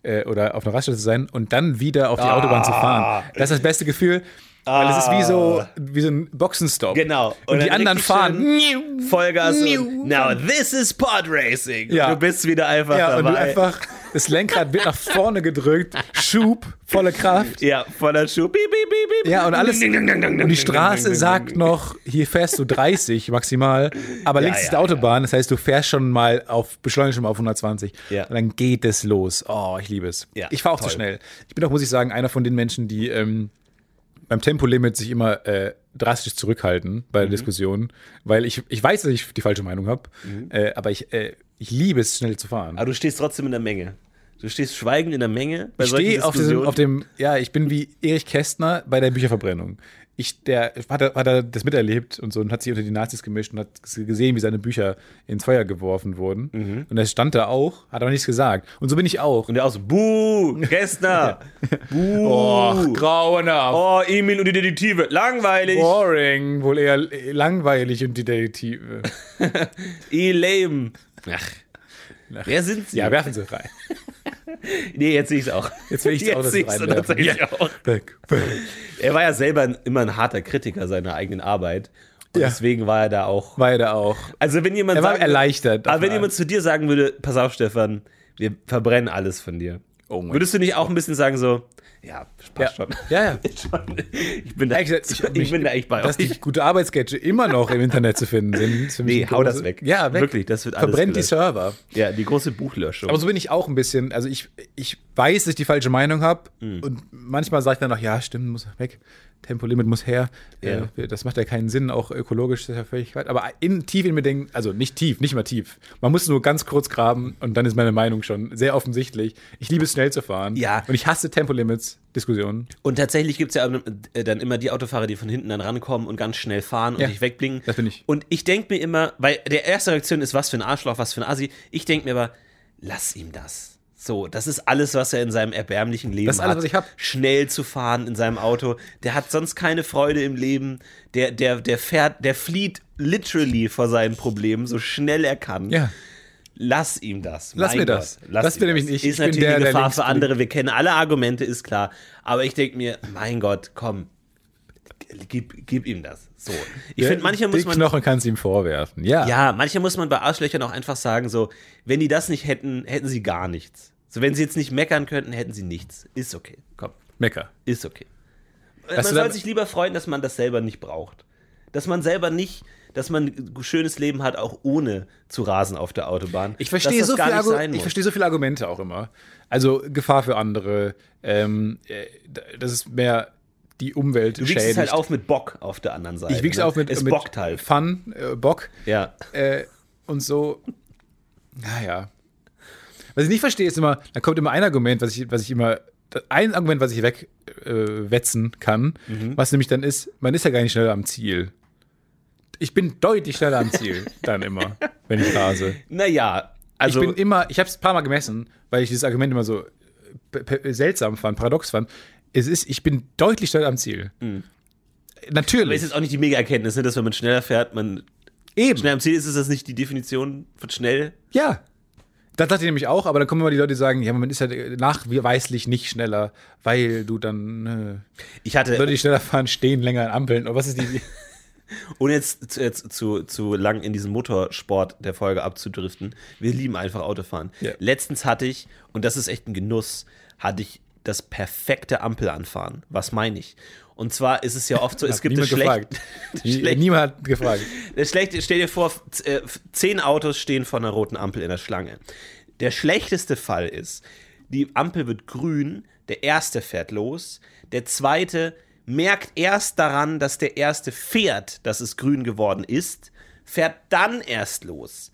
äh, oder auf einer Raststätte zu sein und dann wieder auf die Autobahn zu fahren. Das ist das beste Gefühl, weil es ist wie so, wie so ein Boxenstopp. Genau. Und, Und die anderen fahren. Vollgas. Und, now this is Pod Racing. Ja. Und du bist wieder einfach Ja, und du dabei. einfach, das Lenkrad wird nach vorne gedrückt, Schub, volle Kraft. ja, voller Schuh. Piep, piep, piep, piep. Ja, und alles. Und die Straße sagt noch, hier fährst du 30 maximal, aber links ja, ist die Autobahn, das heißt, du fährst schon mal auf, beschleunigst schon mal auf 120. Ja. Und dann geht es los. Oh, ich liebe es. Ja, ich fahre auch zu toll. schnell. Ich bin auch, muss ich sagen, einer von den Menschen, die ähm, beim Tempolimit sich immer äh, drastisch zurückhalten bei Mhm. der Diskussion, weil ich, ich weiß, dass ich die falsche Meinung habe, äh, aber ich, äh, ich liebe es, schnell zu fahren. Aber du stehst trotzdem in der Menge. Du stehst schweigend in der Menge bei Ich solchen stehe auf, diesem- auf dem, ja, ich bin wie Erich Kästner bei der Bücherverbrennung. Ich, der hat, er- hat er das miterlebt und so und hat sich unter die Nazis gemischt und hat gesehen, wie seine Bücher ins Feuer geworfen wurden. Mhm. Und er stand da auch, hat aber nichts gesagt. Und so bin ich auch. und der auch so, Buh, Kästner. [laughs] Buh. Och, grauenhaft. Oh, Emil und die Detektive. Langweilig. Boring, wohl eher langweilig und die Detektive. [laughs] Eh lame. Ach. Wer sind sie? Ja, werfen Sie rein. [laughs] nee, jetzt sehe ich es auch. Jetzt will ich jetzt auch, dass es reinwerfen. tatsächlich Ja. auch. Weg, weg. Er war ja selber immer ein harter Kritiker seiner eigenen Arbeit. Und Ja. deswegen war er da auch. War er da auch. Also, wenn jemand Er war sagen- erleichtert. Aber wenn jemand zu dir sagen würde, pass auf, Stefan, wir verbrennen alles von dir. Oh Würdest du nicht auch ein bisschen sagen so, ja, passt ja. schon. Ja, ja. [laughs] Ich bin da, ich, hab mich- bin da echt bei dass euch. die gute Arbeitssketche immer noch im Internet zu finden sind. Nee, hau das weg. Ja, weg. Wirklich, das wird alles Verbrennt die. Server. Ja, die große Buchlöschung. Aber so bin ich auch ein bisschen. Also ich, ich weiß, dass ich die falsche Meinung habe. Hm. Und manchmal sage ich dann noch, ja, stimmt, muss weg. Tempolimit muss her. Ja. Äh, das macht ja keinen Sinn, auch ökologisch ist ja völlig Quatsch. Aber in, tief in mir denken, also nicht tief, nicht mal tief. Man muss nur ganz kurz graben und dann ist meine Meinung schon sehr offensichtlich. Ich liebe es, schnell zu fahren. Ja. Und ich hasse Tempolimits, Diskussionen. Und tatsächlich gibt es ja äh, dann immer die Autofahrer, die von hinten dann rankommen und ganz schnell fahren und Ja, dich wegblinken. das bin ich. Und ich denke mir immer, weil der erste Reaktion ist, was für ein Arschloch, was für ein Assi. Ich denke mir aber, lass ihm das. So, das ist alles, was er in seinem erbärmlichen Leben Das ist alles, hat. was ich hab. Schnell zu fahren in seinem Auto. Der hat sonst keine Freude im Leben. Der, der, der fährt, der flieht literally vor seinen Problemen, so schnell er kann. Ja. Lass ihm das. Lass Mein mir das. Lass Das ihm bin nämlich nicht. Ist Ich bin natürlich der, eine Gefahr für andere. Wir kennen alle Argumente, ist klar. Aber ich denke mir, mein Gott, komm, gib, gib ihm das. So. Ich finde, manchmal muss man. Knochen kannst ihm vorwerfen. Ja. Ja, manchmal muss man bei Arschlöchern auch einfach sagen, so, wenn die das nicht hätten, hätten sie gar nichts. So, wenn sie jetzt nicht meckern könnten, hätten sie nichts. Ist okay. Komm, Mecker. ist okay. Hast man soll sich lieber freuen, dass man das selber nicht braucht. Dass man selber nicht, dass man ein schönes Leben hat, auch ohne zu rasen auf der Autobahn. Ich verstehe, so viel ich verstehe so viele Argumente auch immer. Also Gefahr für andere, ähm, äh, das ist mehr die Umwelt Du wiegst es schädigt. halt auf mit Bock auf der anderen Seite. ich wieg's ne? auf mit, Es mit bockt halt. Fun, äh, Bock Ja. äh, und so. Naja. Was ich nicht verstehe, ist immer, da kommt immer ein Argument, was ich, was ich immer, ein Argument, was ich wegwetzen äh, kann, Mhm. was nämlich dann ist, man ist ja gar nicht schneller am Ziel. Ich bin deutlich schneller am Ziel, [laughs] dann immer, wenn ich rase. Naja, also. ich bin immer, ich habe es ein paar Mal gemessen, weil ich dieses Argument immer so p- seltsam fand, paradox fand. Es ist, ich bin deutlich schneller am Ziel. aber Natürlich. ist jetzt auch nicht die Mega-Erkenntnis, ne, dass wenn man schneller fährt, man Eben. schnell am Ziel ist. Ist das nicht die Definition von schnell? Ja. Das dachte ich nämlich auch, aber dann kommen immer die Leute, die sagen, ja, man ist halt nachweislich nicht schneller, weil du dann äh, Ich hatte, Leute, die schneller fahren, stehen länger an Ampeln. Oder was ist die? [laughs] ohne jetzt zu, jetzt zu, zu lang in diesen Motorsport der Folge abzudriften, wir lieben einfach Autofahren. Ja. Letztens hatte ich, und das ist echt ein Genuss, hatte ich das perfekte Ampelanfahren. Was meine ich? Und zwar ist es ja oft so, [laughs] es gibt das niemand schlecht, gefragt. [laughs] Schlecht, Niemand hat gefragt. [laughs] das schlechte, stell dir vor, äh, zehn Autos stehen vor einer roten Ampel in der Schlange. Der schlechteste Fall ist, die Ampel wird grün, der erste fährt los, der zweite merkt erst daran, dass der erste fährt, dass es grün geworden ist, fährt dann erst los.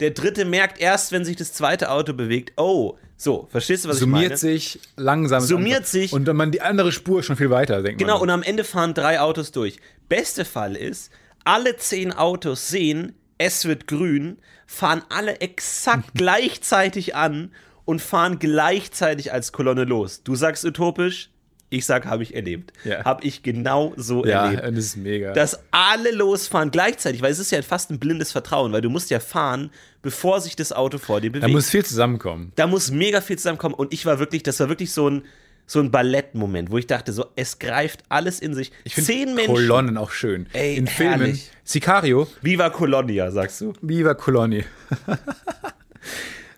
Der dritte merkt erst, wenn sich das zweite Auto bewegt, oh, so, verstehst du, was ich meine? Summiert sich langsam. Summiert sich. Und dann man die andere Spur schon viel weiter, denkt Genau, man. und am Ende fahren drei Autos durch. Beste Fall ist, alle zehn Autos sehen, es wird grün, fahren alle exakt [laughs] gleichzeitig an und fahren gleichzeitig als Kolonne los. Du sagst utopisch, ich sag, habe ich erlebt. Ja. Habe ich genau so ja, erlebt. und das ist mega. Dass alle losfahren gleichzeitig, weil es ist ja fast ein blindes Vertrauen, weil du musst ja fahren, bevor sich das Auto vor dir bewegt da muss viel zusammenkommen. da muss mega viel zusammenkommen und ich war wirklich, das war wirklich so ein so ein Ballettmoment, wo ich dachte, so es greift alles in sich. Ich finde Zehn Menschen. Kolonnen auch schön. Ey, In Filmen. herrlich. Sicario, Viva Colonia, sagst du? Viva Colonie. [laughs]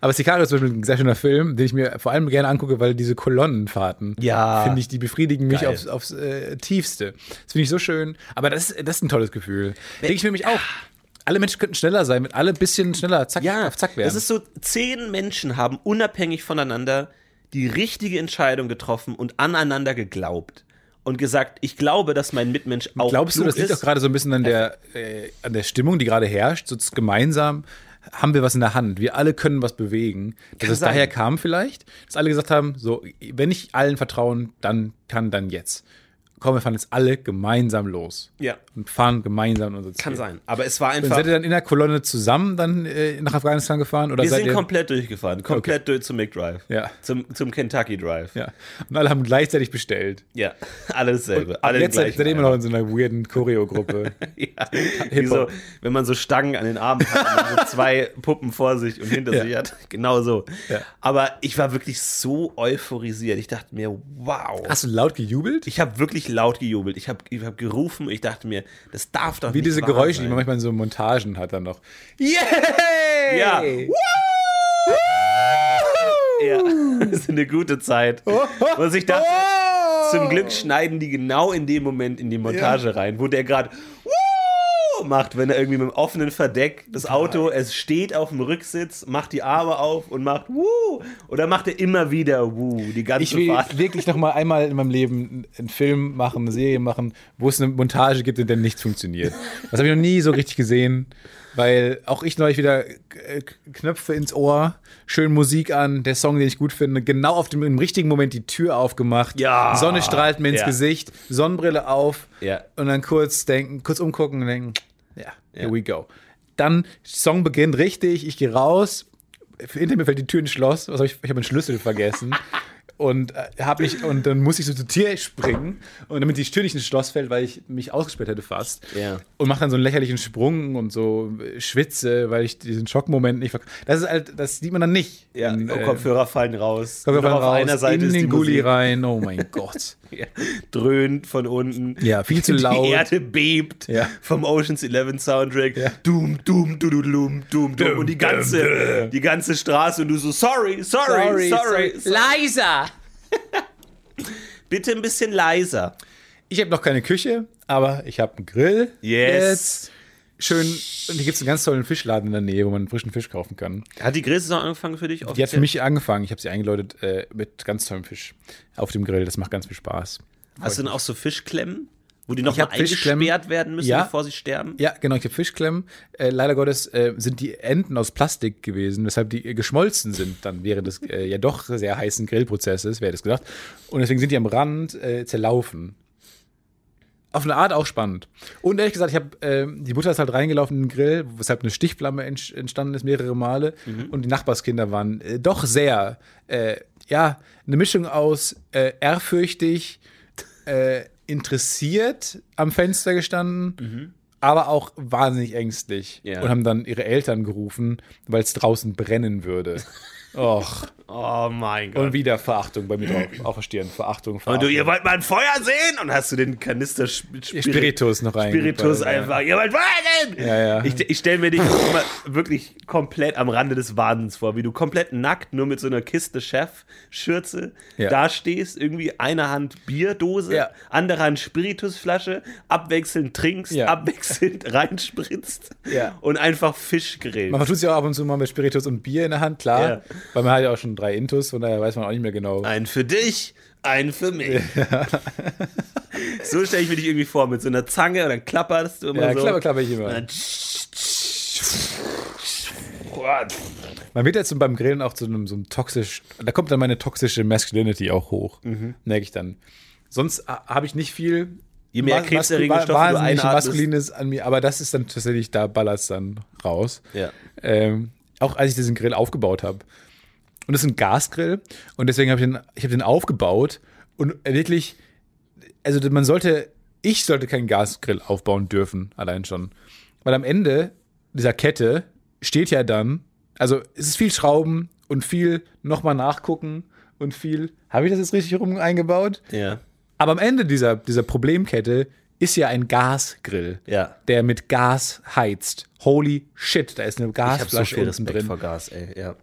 Aber Sicario ist zum Beispiel ein sehr schöner Film, den ich mir vor allem gerne angucke, weil diese Kolonnenfahrten, Ja. finde ich, die befriedigen mich Geil. aufs, aufs äh, Tiefste. Das finde ich so schön. Aber das, das ist ein tolles Gefühl. Denke ich mir nämlich auch. Alle Menschen könnten schneller sein, wenn alle ein bisschen schneller zack, auf zack wären. das ist so, zehn Menschen haben unabhängig voneinander die richtige Entscheidung getroffen und aneinander geglaubt. Und gesagt, ich glaube, dass mein Mitmensch auch Glaubst du, das liegt ist. auch gerade so ein bisschen an der, äh, an der Stimmung, die gerade herrscht? So gemeinsam haben wir was in der Hand. Wir alle können was bewegen. Dass Kann es sein. daher kam vielleicht, dass alle gesagt haben, so, wenn ich allen vertrauen, dann kann dann jetzt. Komm, wir fahren jetzt alle gemeinsam los. Ja. Und fahren gemeinsam unser Ziel. Kann sein. Aber es war Und einfach. seid ihr dann in der Kolonne zusammen dann äh, nach Afghanistan gefahren? Oder Wir sind ihr, komplett durchgefahren. Komplett durch zum McDrive. Ja. Zum, zum Kentucky Drive. Ja. Und alle haben gleichzeitig bestellt. Ja. [laughs] Alle dasselbe. Ab alle jetzt seid, ihr immer noch in so einer weirden Choreo-Gruppe. [laughs] Ja, wie so, wenn man so Stangen an den Armen hat und so [laughs] zwei Puppen vor sich und hinter Ja. sich hat. Genau so. Ja. Aber ich war wirklich so euphorisiert. Ich dachte mir, wow. Hast du laut gejubelt? Ich habe wirklich laut gejubelt. Ich habe ich hab gerufen. Ich dachte mir, das darf doch Wie nicht diese wahr Geräusche, sein. die man manchmal in so Montagen hat dann noch. Yay! Ja. Ja, [laughs] das ist eine gute Zeit. Was ich dachte, zum Glück schneiden die genau in dem Moment in die Montage rein, wo der gerade macht, wenn er irgendwie mit dem offenen Verdeck das Auto, es steht auf dem Rücksitz, macht die Arme auf und macht Wuh. Oder macht er immer wieder Wuh, die ganze Ich will Fahrt. wirklich noch mal einmal in meinem Leben einen Film machen, eine Serie machen, wo es eine Montage gibt, in der nichts funktioniert. Das habe ich noch nie so richtig gesehen, weil auch ich neulich wieder äh, Knöpfe ins Ohr, schön Musik an, der Song, den ich gut finde, genau auf dem im richtigen Moment die Tür aufgemacht, Ja. Sonne strahlt mir ins Ja. Gesicht, Sonnenbrille auf Ja. und dann kurz denken, kurz umgucken und denken, here we go. Dann Song beginnt richtig, ich gehe raus, hinter mir fällt die Tür ins Schloss, was hab ich, ich habe einen Schlüssel vergessen. [laughs] Und, äh, hab ich, und dann muss ich so zur Tür springen, und damit die Tür nicht ins Schloss fällt, weil ich mich ausgesperrt hätte fast. Ja. Und mache dann so einen lächerlichen Sprung und so äh, schwitze, weil ich diesen Schockmoment nicht Das ist halt, das sieht man dann nicht. Ja, Und, oh, äh, Kopfhörer fallen raus. Kopfhörer auf raus, einer Seite in den Gully rein. Oh mein Gott. [laughs] Ja. Dröhnt von unten. Ja, viel zu [laughs] laut. Die Erde bebt Ja. vom Oceans 11 Soundtrack. Ja. Doom, doom, doom, doom, doom. Dum, Und die ganze, dum. die ganze Straße und du so, sorry, sorry, sorry. sorry. Leiser! [laughs] Bitte ein bisschen leiser. Ich habe noch keine Küche, aber ich habe einen Grill. Yes. Jetzt. Schön. Und hier gibt es einen ganz tollen Fischladen in der Nähe, wo man frischen Fisch kaufen kann. Hat die Grillsaison angefangen für dich? Die hat für mich angefangen. Ich habe sie eingeläutet äh, mit ganz tollem Fisch auf dem Grill. Das macht ganz viel Spaß. Hast du denn auch so Fischklemmen, wo die noch Ich mal hab Fischklemmen. eingesperrt werden müssen, Ja. bevor sie sterben? Ja, genau, ich habe Fischklemmen. Äh, leider Gottes äh, sind die Enden aus Plastik gewesen, weshalb die äh, geschmolzen sind dann während des äh, ja doch sehr heißen Grillprozesses, wer hätte es gedacht. Und deswegen sind die am Rand äh, zerlaufen. Auf eine Art auch spannend. Und ehrlich gesagt, ich habe äh, die Butter ist halt reingelaufen in den Grill, weshalb eine Stichflamme ent entstanden ist mehrere Male. Und die Nachbarskinder waren äh, doch sehr, äh, ja, eine Mischung aus äh, ehrfürchtig, äh, interessiert am Fenster gestanden, aber auch wahnsinnig ängstlich. Ja. Und haben dann ihre Eltern gerufen, weil es draußen brennen würde. [laughs] Och. Oh mein Gott. Und wieder Verachtung bei mir drauf. Auch verstehen. Verachtung, Und Verachtung. du, ihr wollt mal ein Feuer sehen? Und hast du den Kanister Sp- Spirit Spiritus noch rein. Spiritus einfach. Ihr wollt Feuer sehen? Ja, ja. Ich, ich stelle mir dich immer wirklich komplett am Rande des Wahnsinns vor, wie du komplett nackt nur mit so einer Kiste Chef-Schürze Ja. da stehst, irgendwie eine Hand Bierdose, Ja. andere Hand Spiritusflasche, abwechselnd trinkst, Ja. abwechselnd [laughs] reinspritzt Ja. und einfach Fisch grillst. Man tut es ja auch ab und zu mal mit Spiritus und Bier in der Hand, klar. Ja. Weil man ja auch schon drei Intus, von daher weiß man auch nicht mehr genau. Ein für dich, ein für mich. so stelle ich mir dich irgendwie vor, mit so einer Zange und dann klapperst du immer Ja, so. klapper, klapper ich immer. Man wird jetzt beim Grillen auch zu einem so einem toxisch, da kommt dann meine toxische Masculinity auch hoch, Mhm. merke ich dann. Sonst ha- habe ich nicht viel Je mehr krebserregende Stoffe du wahnsinnig einatmest. Maskulines an mir, aber das ist dann tatsächlich, da ballert es dann raus. Ja. Ähm, auch als ich diesen Grill aufgebaut habe. Und das ist ein Gasgrill und deswegen habe ich den, ich habe den aufgebaut und wirklich, also man sollte, ich sollte keinen Gasgrill aufbauen dürfen, allein schon. Weil am Ende dieser Kette steht ja dann, also es ist viel Schrauben und viel nochmal nachgucken und viel, habe ich das jetzt richtig rum eingebaut? Ja. Aber am Ende dieser, dieser Problemkette ist ja ein Gasgrill, Ja. der mit Gas heizt. Holy shit, da ist eine Ich habe so Gasflasche viel Respekt drin. vor Gas, ey. Ja.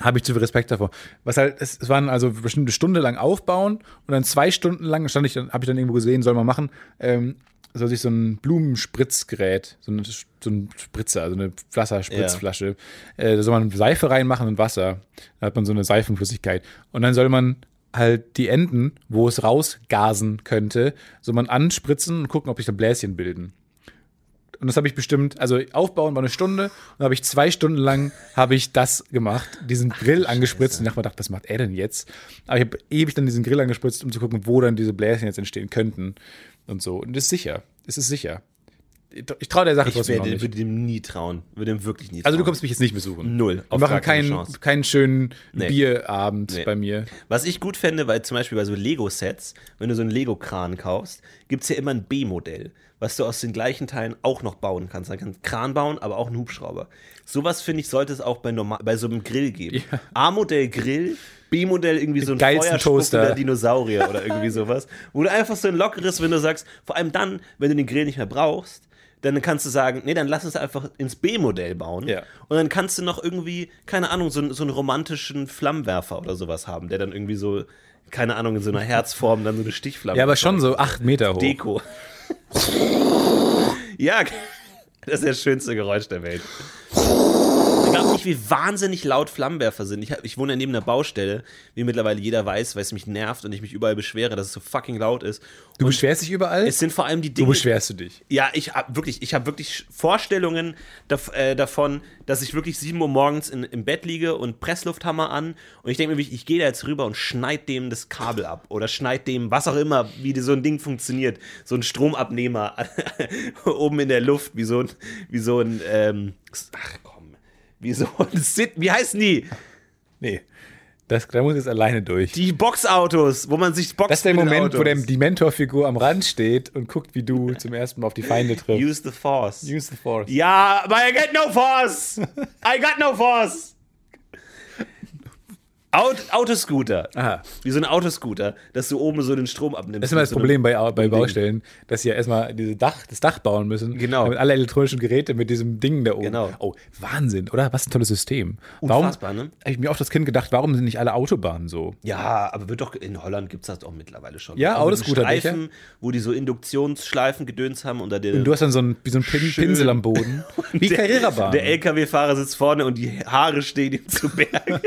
Habe ich zu viel Respekt davor. Was halt, es, es waren also bestimmt eine Stunde lang aufbauen und dann zwei Stunden lang stand ich dann, habe ich dann irgendwo gesehen, soll man machen, ähm, soll sich so ein Blumenspritzgerät, so, eine, so ein Spritzer, also eine Wasserspritzflasche, äh, da soll man Seife reinmachen und Wasser. Da hat man so eine Seifenflüssigkeit. Und dann soll man halt die Enden, wo es rausgasen könnte, soll man anspritzen und gucken, ob sich da Bläschen bilden. Und das habe ich bestimmt, also aufbauen war eine Stunde und habe ich zwei Stunden lang habe ich das gemacht, diesen Grill angespritzt und ich dachte mir, was macht er denn jetzt? Aber ich habe ewig dann diesen Grill angespritzt, um zu gucken, wo dann diese Bläschen jetzt entstehen könnten und so. Und das ist sicher. Es ist sicher. Ich traue der Sache Ich trotzdem werde, nicht. würde dem nie trauen. Würde dem wirklich nie trauen. Also du kommst mich jetzt nicht besuchen. Null. Wir machen keinen, keinen schönen Nee. Bierabend Nee. bei mir. Was ich gut fände, weil zum Beispiel bei so Lego-Sets, wenn du so einen Lego-Kran kaufst, gibt es ja immer ein B-Modell, was du aus den gleichen Teilen auch noch bauen kannst. Kannst du einen Kran bauen, aber auch einen Hubschrauber. Sowas, finde ich, sollte es auch bei, normal, bei so einem Grill geben. A-Modell Grill, B-Modell irgendwie so ein feuerspuckender Toaster. Dinosaurier oder [laughs] irgendwie sowas. Wo du einfach so ein lockeres, wenn du sagst, vor allem dann, wenn du den Grill nicht mehr brauchst, dann kannst du sagen, nee, dann lass es einfach ins B-Modell bauen. Ja. Und dann kannst du noch irgendwie, keine Ahnung, so, so einen romantischen Flammenwerfer oder sowas haben, der dann irgendwie so, keine Ahnung, in so einer [laughs] Herzform dann so eine Stichflamme. Ja, aber schon so acht Meter hoch. Deko. Ja, [laughs] das ist das schönste Geräusch der Welt. Ich glaube nicht, wie wahnsinnig laut Flammenwerfer sind. Ich, ich wohne ja neben einer Baustelle, wie mittlerweile jeder weiß, weil es mich nervt und ich mich überall beschwere, dass es so fucking laut ist. Du beschwerst dich überall? Es sind vor allem die Dinge. beschwerst du dich? Ja, ich habe wirklich, ich habe wirklich Vorstellungen äh, davon, dass ich wirklich 7 Uhr morgens in, im Bett liege und Presslufthammer an und ich denke mir, ich gehe da jetzt rüber und schneid dem das Kabel ab oder schneid dem, was auch immer, wie so ein Ding funktioniert, so ein Stromabnehmer [laughs] oben in der Luft, wie so ein, wie so ein, ähm, ach komm, wie so ein Sit, wie heißen die? Nee. Das, da muss jetzt alleine durch. Die Boxautos, wo man sich boxt Das ist der Moment, wo der, die Mentorfigur am Rand steht und guckt, wie du [laughs] zum ersten Mal auf die Feinde triffst. Use the Force. Use the force. Ja, but I get no force. I got no force. Aut Autoscooter. Aha. Wie so ein Autoscooter, dass du oben so den Strom abnimmst. Das ist immer das mit so Problem bei, bei Baustellen, dass sie ja erstmal diese Dach, das Dach bauen müssen. Genau. Damit alle elektronischen Geräte mit diesem Ding da oben. Genau. Oh, Wahnsinn, oder? Was ein tolles System. Unfassbar, warum, ne? Habe ich mir auch das Kind gedacht, warum sind nicht alle Autobahnen so? Ja, aber wird doch in Holland gibt es das auch mittlerweile schon. Ja, mit Autoscooter, Streifen, wo die so Induktionsschleifen gedöns haben und da der, Und du hast dann so ein, wie so ein Pin. Pinsel am Boden. [laughs] Wie der, Carrera-Bahn. der LKW-Fahrer sitzt vorne und die Haare stehen ihm zu Berge.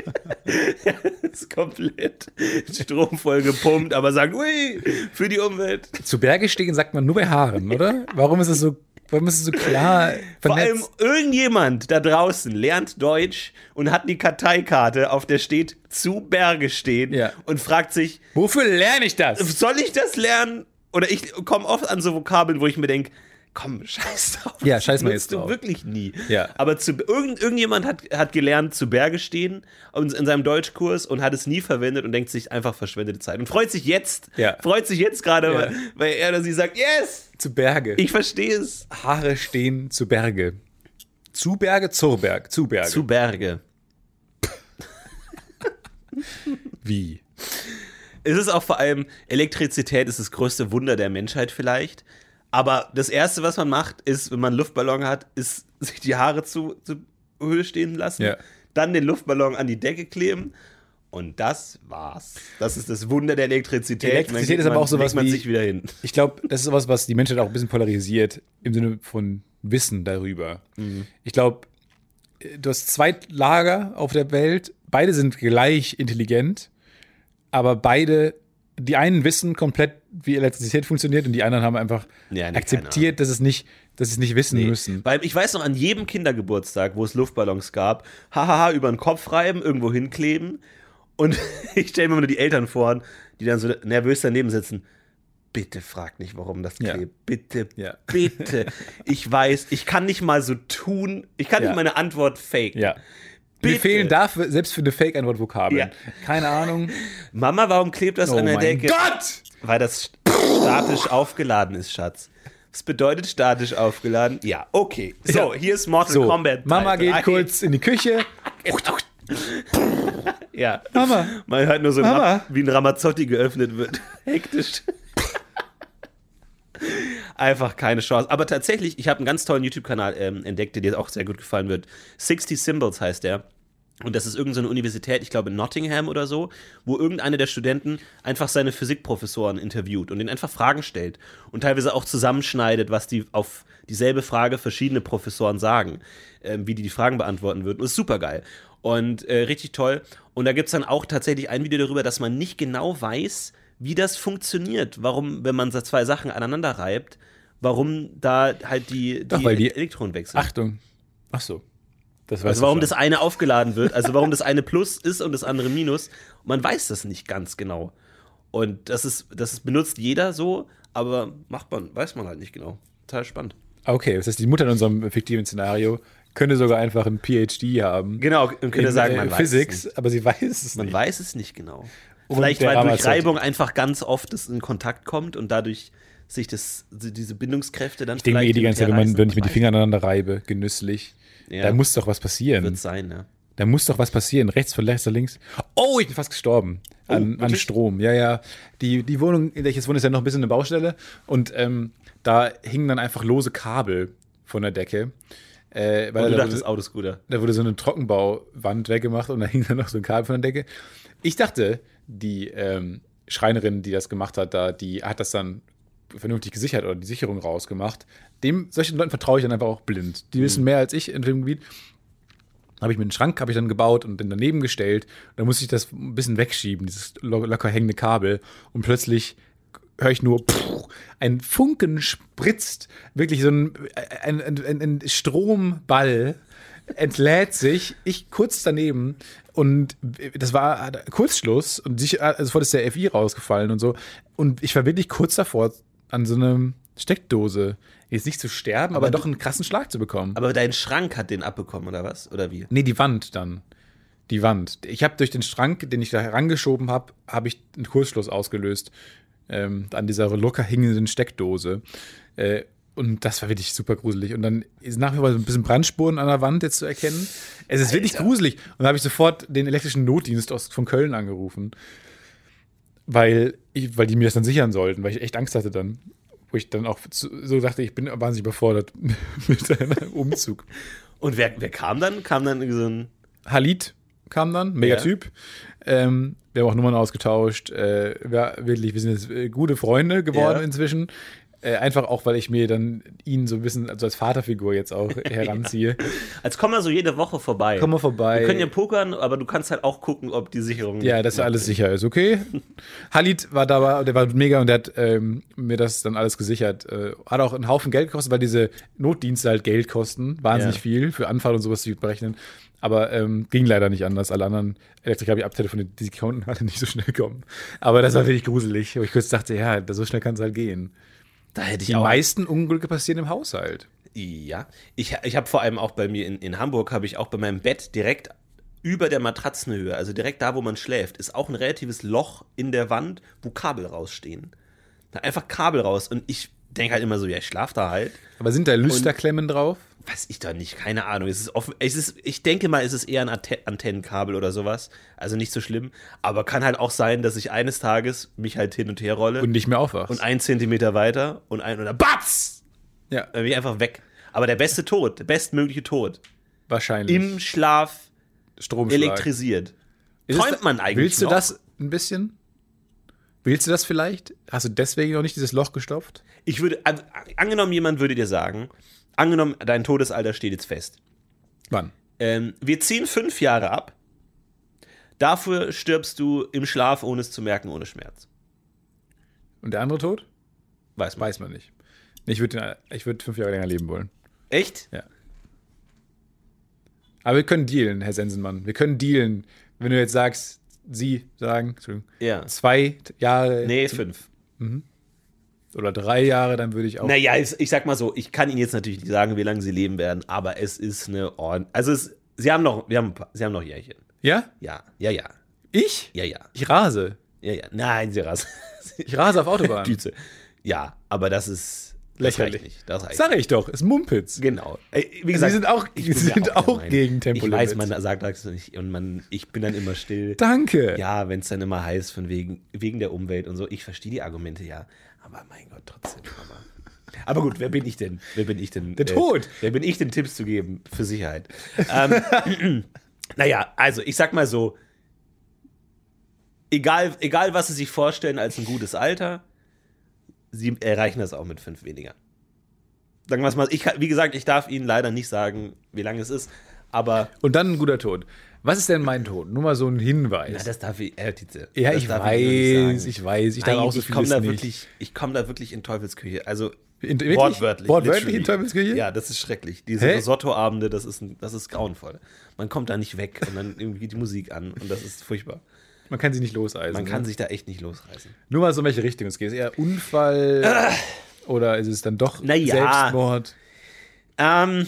das [laughs] [laughs] ist komplett stromvoll gepumpt, aber sagt, ui, für die Umwelt. Zu Berge stehen sagt man nur bei Haaren, oder? Warum ist es so, warum ist es so klar Vor allem vernetzt? irgendjemand da draußen lernt Deutsch und hat die Karteikarte, auf der steht zu Berge stehen Ja. und fragt sich, Wofür lerne ich das? soll ich das lernen? Oder ich komme oft an so Vokabeln, wo ich mir denke, komm, [laughs] scheiß drauf. Ja, scheiß mal jetzt drauf. wirklich nie. Ja. Aber zu, irgend, irgendjemand hat, hat gelernt, zu Berge stehen in, in seinem Deutschkurs und hat es nie verwendet und denkt sich einfach verschwendete Zeit. Und freut sich jetzt, Ja. freut sich jetzt gerade, Ja. weil, weil er oder sie sagt, yes, Zu Berge. ich verstehe es. Haare stehen zu Berge. Zu Berge, zur Berg, zu Berge. Zu Berge. [laughs] Wie? Es ist auch vor allem, Elektrizität ist das größte Wunder der Menschheit vielleicht. Aber das Erste, was man macht, ist, wenn man einen Luftballon hat, ist [laughs] sich die Haare zu, zu Höhe stehen lassen, Ja. dann den Luftballon an die Decke kleben und das war's. Das ist das Wunder der Elektrizität. Elektrizität ist aber man, auch sowas man wie- sich wieder hin. Ich glaube, das ist sowas, was die Menschheit auch ein bisschen polarisiert im Sinne von Wissen darüber. Ich glaube, du hast zwei Lager auf der Welt, beide sind gleich intelligent, aber beide, die einen wissen komplett, wie Elektrizität funktioniert und die anderen haben einfach Ja, nee, akzeptiert, dass es nicht, dass sie es nicht wissen müssen. Weil ich weiß noch, an jedem Kindergeburtstag, wo es Luftballons gab, hahaha, über den Kopf reiben, irgendwo hinkleben. Und [laughs] ich stelle mir nur die Eltern vor, die dann so nervös daneben sitzen. Bitte frag nicht, warum das Ja. klebt. Bitte, Ja. [laughs] bitte. Ich weiß, ich kann nicht mal so tun. Ich kann Ja. nicht meine Antwort faken. Ja. Mir Bitte. fehlen dafür, selbst für eine Fake-Antwort, Vokabeln. Ja. Keine Ahnung. Mama, warum klebt das Oh an der mein Decke? Gott! Weil das statisch aufgeladen ist, Schatz. Was bedeutet statisch aufgeladen? Ja, okay. So, Ja. hier ist Mortal So, Kombat. Mama geht drei. kurz in die Küche. [laughs] Ja. Mama. Man hört nur so, Mama. Wie ein Ramazzotti geöffnet wird. [laughs] Hektisch. Einfach keine Chance. Aber tatsächlich, ich habe einen ganz tollen YouTube-Kanal ähm, entdeckt, der dir auch sehr gut gefallen wird. 60 Symbols heißt der. Und das ist irgendeine Universität, ich glaube in Nottingham oder so, wo irgendeiner der Studenten einfach seine Physikprofessoren interviewt und ihnen einfach Fragen stellt und teilweise auch zusammenschneidet, was die auf dieselbe Frage verschiedene Professoren sagen, ähm, wie die die Fragen beantworten würden. Und das ist super geil. Und äh, richtig toll. Und da gibt es dann auch tatsächlich ein Video darüber, dass man nicht genau weiß, wie das funktioniert. Warum, wenn man so zwei Sachen aneinander reibt, warum da halt die, die, weil die- Elektronen wechseln. Achtung. Ach so. Also warum schon. das eine aufgeladen wird, also warum das eine Plus ist und das andere Minus, man weiß das nicht ganz genau. Und das ist, das ist, benutzt jeder so, aber macht man, weiß man halt nicht genau. Total spannend. Okay, das heißt, die Mutter in unserem fiktiven Szenario könnte sogar einfach ein PhD haben. Genau, man könnte in, sagen, äh, man weiß Physics, es nicht. aber sie weiß es Man nicht. weiß es nicht genau. Und Vielleicht, weil durch Ramazzotti. Reibung einfach ganz oft es in Kontakt kommt und dadurch sich das, diese Bindungskräfte dann Ich denke mir eh die ganze Zeit, wenn, man, wenn ich mir die Finger aneinander reibe, genüsslich, Ja. da muss doch was passieren. wird sein, ja. Da muss doch was passieren. Rechts von rechts, links. Oh, ich bin fast gestorben. An, an wirklich? Strom. Ja, ja. Die, die Wohnung, in der ich jetzt wohne, ist ja noch ein bisschen eine Baustelle. Und ähm, da hingen dann einfach lose Kabel von der Decke. Äh, weil Und du da, dachtest, wurde, Autoscooter. da wurde so eine Trockenbauwand weggemacht und da [laughs] hing dann noch so ein Kabel von der Decke. Ich dachte, die ähm, Schreinerin, die das gemacht hat, da, die hat das dann vernünftig gesichert oder die Sicherung rausgemacht. Dem, solchen Leuten vertraue ich dann einfach auch blind. Die wissen mehr als ich in dem Gebiet. Habe ich mir einen Schrank habe ich dann gebaut und den daneben gestellt. Da musste ich das ein bisschen wegschieben, dieses lo locker hängende Kabel. Und plötzlich höre ich nur, pff, ein Funken spritzt, wirklich so ein, ein, ein, ein, Stromball entlädt sich, ich kurz daneben und das war Kurzschluss und also sofort ist der FI rausgefallen und so. Und ich war wirklich kurz davor, an so eine Steckdose jetzt nicht zu sterben, aber, doch einen krassen Schlag zu bekommen. Aber dein Schrank hat den abbekommen, oder was? Oder wie? Nee, die Wand dann. Die Wand. Ich habe durch den Schrank, den ich da herangeschoben habe, habe ich einen Kurzschluss ausgelöst ähm, an dieser locker hängenden Steckdose. Äh, und das war wirklich super gruselig. Und dann ist nach wie vor so ein bisschen Brandspuren an der Wand jetzt zu erkennen. Es ist wirklich gruselig. Und da habe ich sofort den elektrischen Notdienst aus, von Köln angerufen. Weil, ich, weil die mir das dann sichern sollten, weil ich echt Angst hatte dann. Wo ich dann auch so dachte, ich bin wahnsinnig überfordert [laughs] mit einem Umzug. Und wer, wer kam dann? Kam dann so ein. Halid kam dann, mega Typ. Ähm, wir haben auch Nummern ausgetauscht. Äh, wir, wirklich, wir sind jetzt äh, gute Freunde geworden Ja. inzwischen. Äh, einfach auch, weil ich mir dann ihn so ein bisschen also als Vaterfigur jetzt auch [laughs] heranziehe. Als komm mal so jede Woche vorbei. Komm mal vorbei. Wir können ja pokern, aber du kannst halt auch gucken, ob die Sicherung. Ja, dass alles sicher ist, okay. [laughs] Halid war dabei, der war mega und der hat ähm, mir das dann alles gesichert. Äh, hat auch einen Haufen Geld gekostet, weil diese Notdienste halt Geld kosten. Wahnsinnig Ja. viel für Anfall und sowas zu berechnen. Aber ähm, ging leider nicht anders. Alle anderen Elektriker habe ich abtelefoniert, die konnten alle nicht so schnell kommen. Aber das war wirklich gruselig. Wo ich kurz dachte, ja, so schnell kann es halt gehen. Da hätte ich Die auch. meisten Unglücke passieren im Haushalt. Ja. Ich, ich habe vor allem auch bei mir in, in Hamburg, habe ich auch bei meinem Bett direkt über der Matratzenhöhe, also direkt da, wo man schläft, ist auch ein relatives Loch in der Wand, wo Kabel rausstehen. Da einfach Kabel raus. Und ich denke halt immer so, ja, ich schlaf da halt. Aber sind da Lüsterklemmen drauf? Weiß ich doch nicht, keine Ahnung. Es ist offen, es ist, ich denke mal, es ist eher ein Ante- Antennenkabel oder sowas. Also nicht so schlimm. Aber kann halt auch sein, dass ich eines Tages mich halt hin und her rolle Und nicht mehr aufwachst. und einen Zentimeter weiter und ein oder BATZ! ja, Dann bin ich einfach weg. Aber der beste Tod, der bestmögliche Tod. wahrscheinlich. Im Schlaf Stromschlag. elektrisiert. Ist Träumt da- man eigentlich Willst du noch? das ein bisschen? Willst du das vielleicht? Hast du deswegen noch nicht dieses Loch gestopft? Ich würde, also, angenommen, jemand würde dir sagen, angenommen, dein Todesalter steht jetzt fest. Wann? Ähm, wir ziehen fünf Jahre ab. Dafür stirbst du im Schlaf, ohne es zu merken, ohne Schmerz. Und der andere Tod? Weiß man. Weiß man nicht. Ich würde ich würd fünf Jahre länger leben wollen. Echt? Aber wir können dealen, Herr Sensenmann. Wir können dealen. Wenn du jetzt sagst, Sie sagen, Entschuldigung, Ja. zwei Jahre Nee, fünf. oder drei Jahre, dann würde ich auch. Naja, ich, ich sag mal so, ich kann Ihnen jetzt natürlich nicht sagen, wie lange Sie leben werden, aber es ist eine Ordnung. Also es, Sie haben noch, wir haben, ein paar- Sie haben noch Jährchen. Ja? Ja, ja, ja, Ich? ja, ja, Ich rase. ja, ja. Nein, Sie rasen. Ich rase auf Autobahn. [laughs] Düze. Ja, aber das ist das Lächerlich. reicht nicht. Das reicht Sag ich doch, ist Mumpitz. Genau. Wie Sie gesagt, sind auch, ich ja sind auch Meinung. gegen Ich Tempolimit. weiß, man sagt das nicht und man, ich bin dann immer still. Danke. Ja, wenn es dann immer heißt, von wegen, wegen der Umwelt und so. Ich verstehe die Argumente ja. Aber mein Gott, trotzdem. Aber, aber gut, wer bin ich denn? Wer bin ich denn? Der Tod. Wer bin ich denn, Tipps zu geben für Sicherheit? ähm, [clears throat] naja, also ich sag mal so, egal, egal was Sie sich vorstellen als ein gutes Alter, Sie erreichen das auch mit fünf weniger. Sagen wir es mal, ich, wie gesagt, ich darf Ihnen leider nicht sagen, wie lange es ist, aber Und dann ein guter Tod. Was ist denn mein Tod? Nur mal so ein na, Hinweis. das darf ich, äh, Tietze, ja, ich weiß, sagen. ich weiß. Ich darf Nein, auch so ich komme vieles da nicht. wirklich, ich komme da wirklich in Teufelsküche. Also In, wirklich? wortwörtlich. Wortwörtlich literally. in Teufelskirche? Ja, das ist schrecklich. Diese? Risotto-Abende, das ist, das ist grauenvoll. Man kommt da nicht weg und dann irgendwie geht die Musik an und das ist furchtbar. Man kann sie nicht loseisen. Man kann ne? sich da echt nicht losreißen. Nur mal so in welche Richtung es geht. Ist eher Unfall oder ist es dann doch Na ja. Selbstmord? Ähm,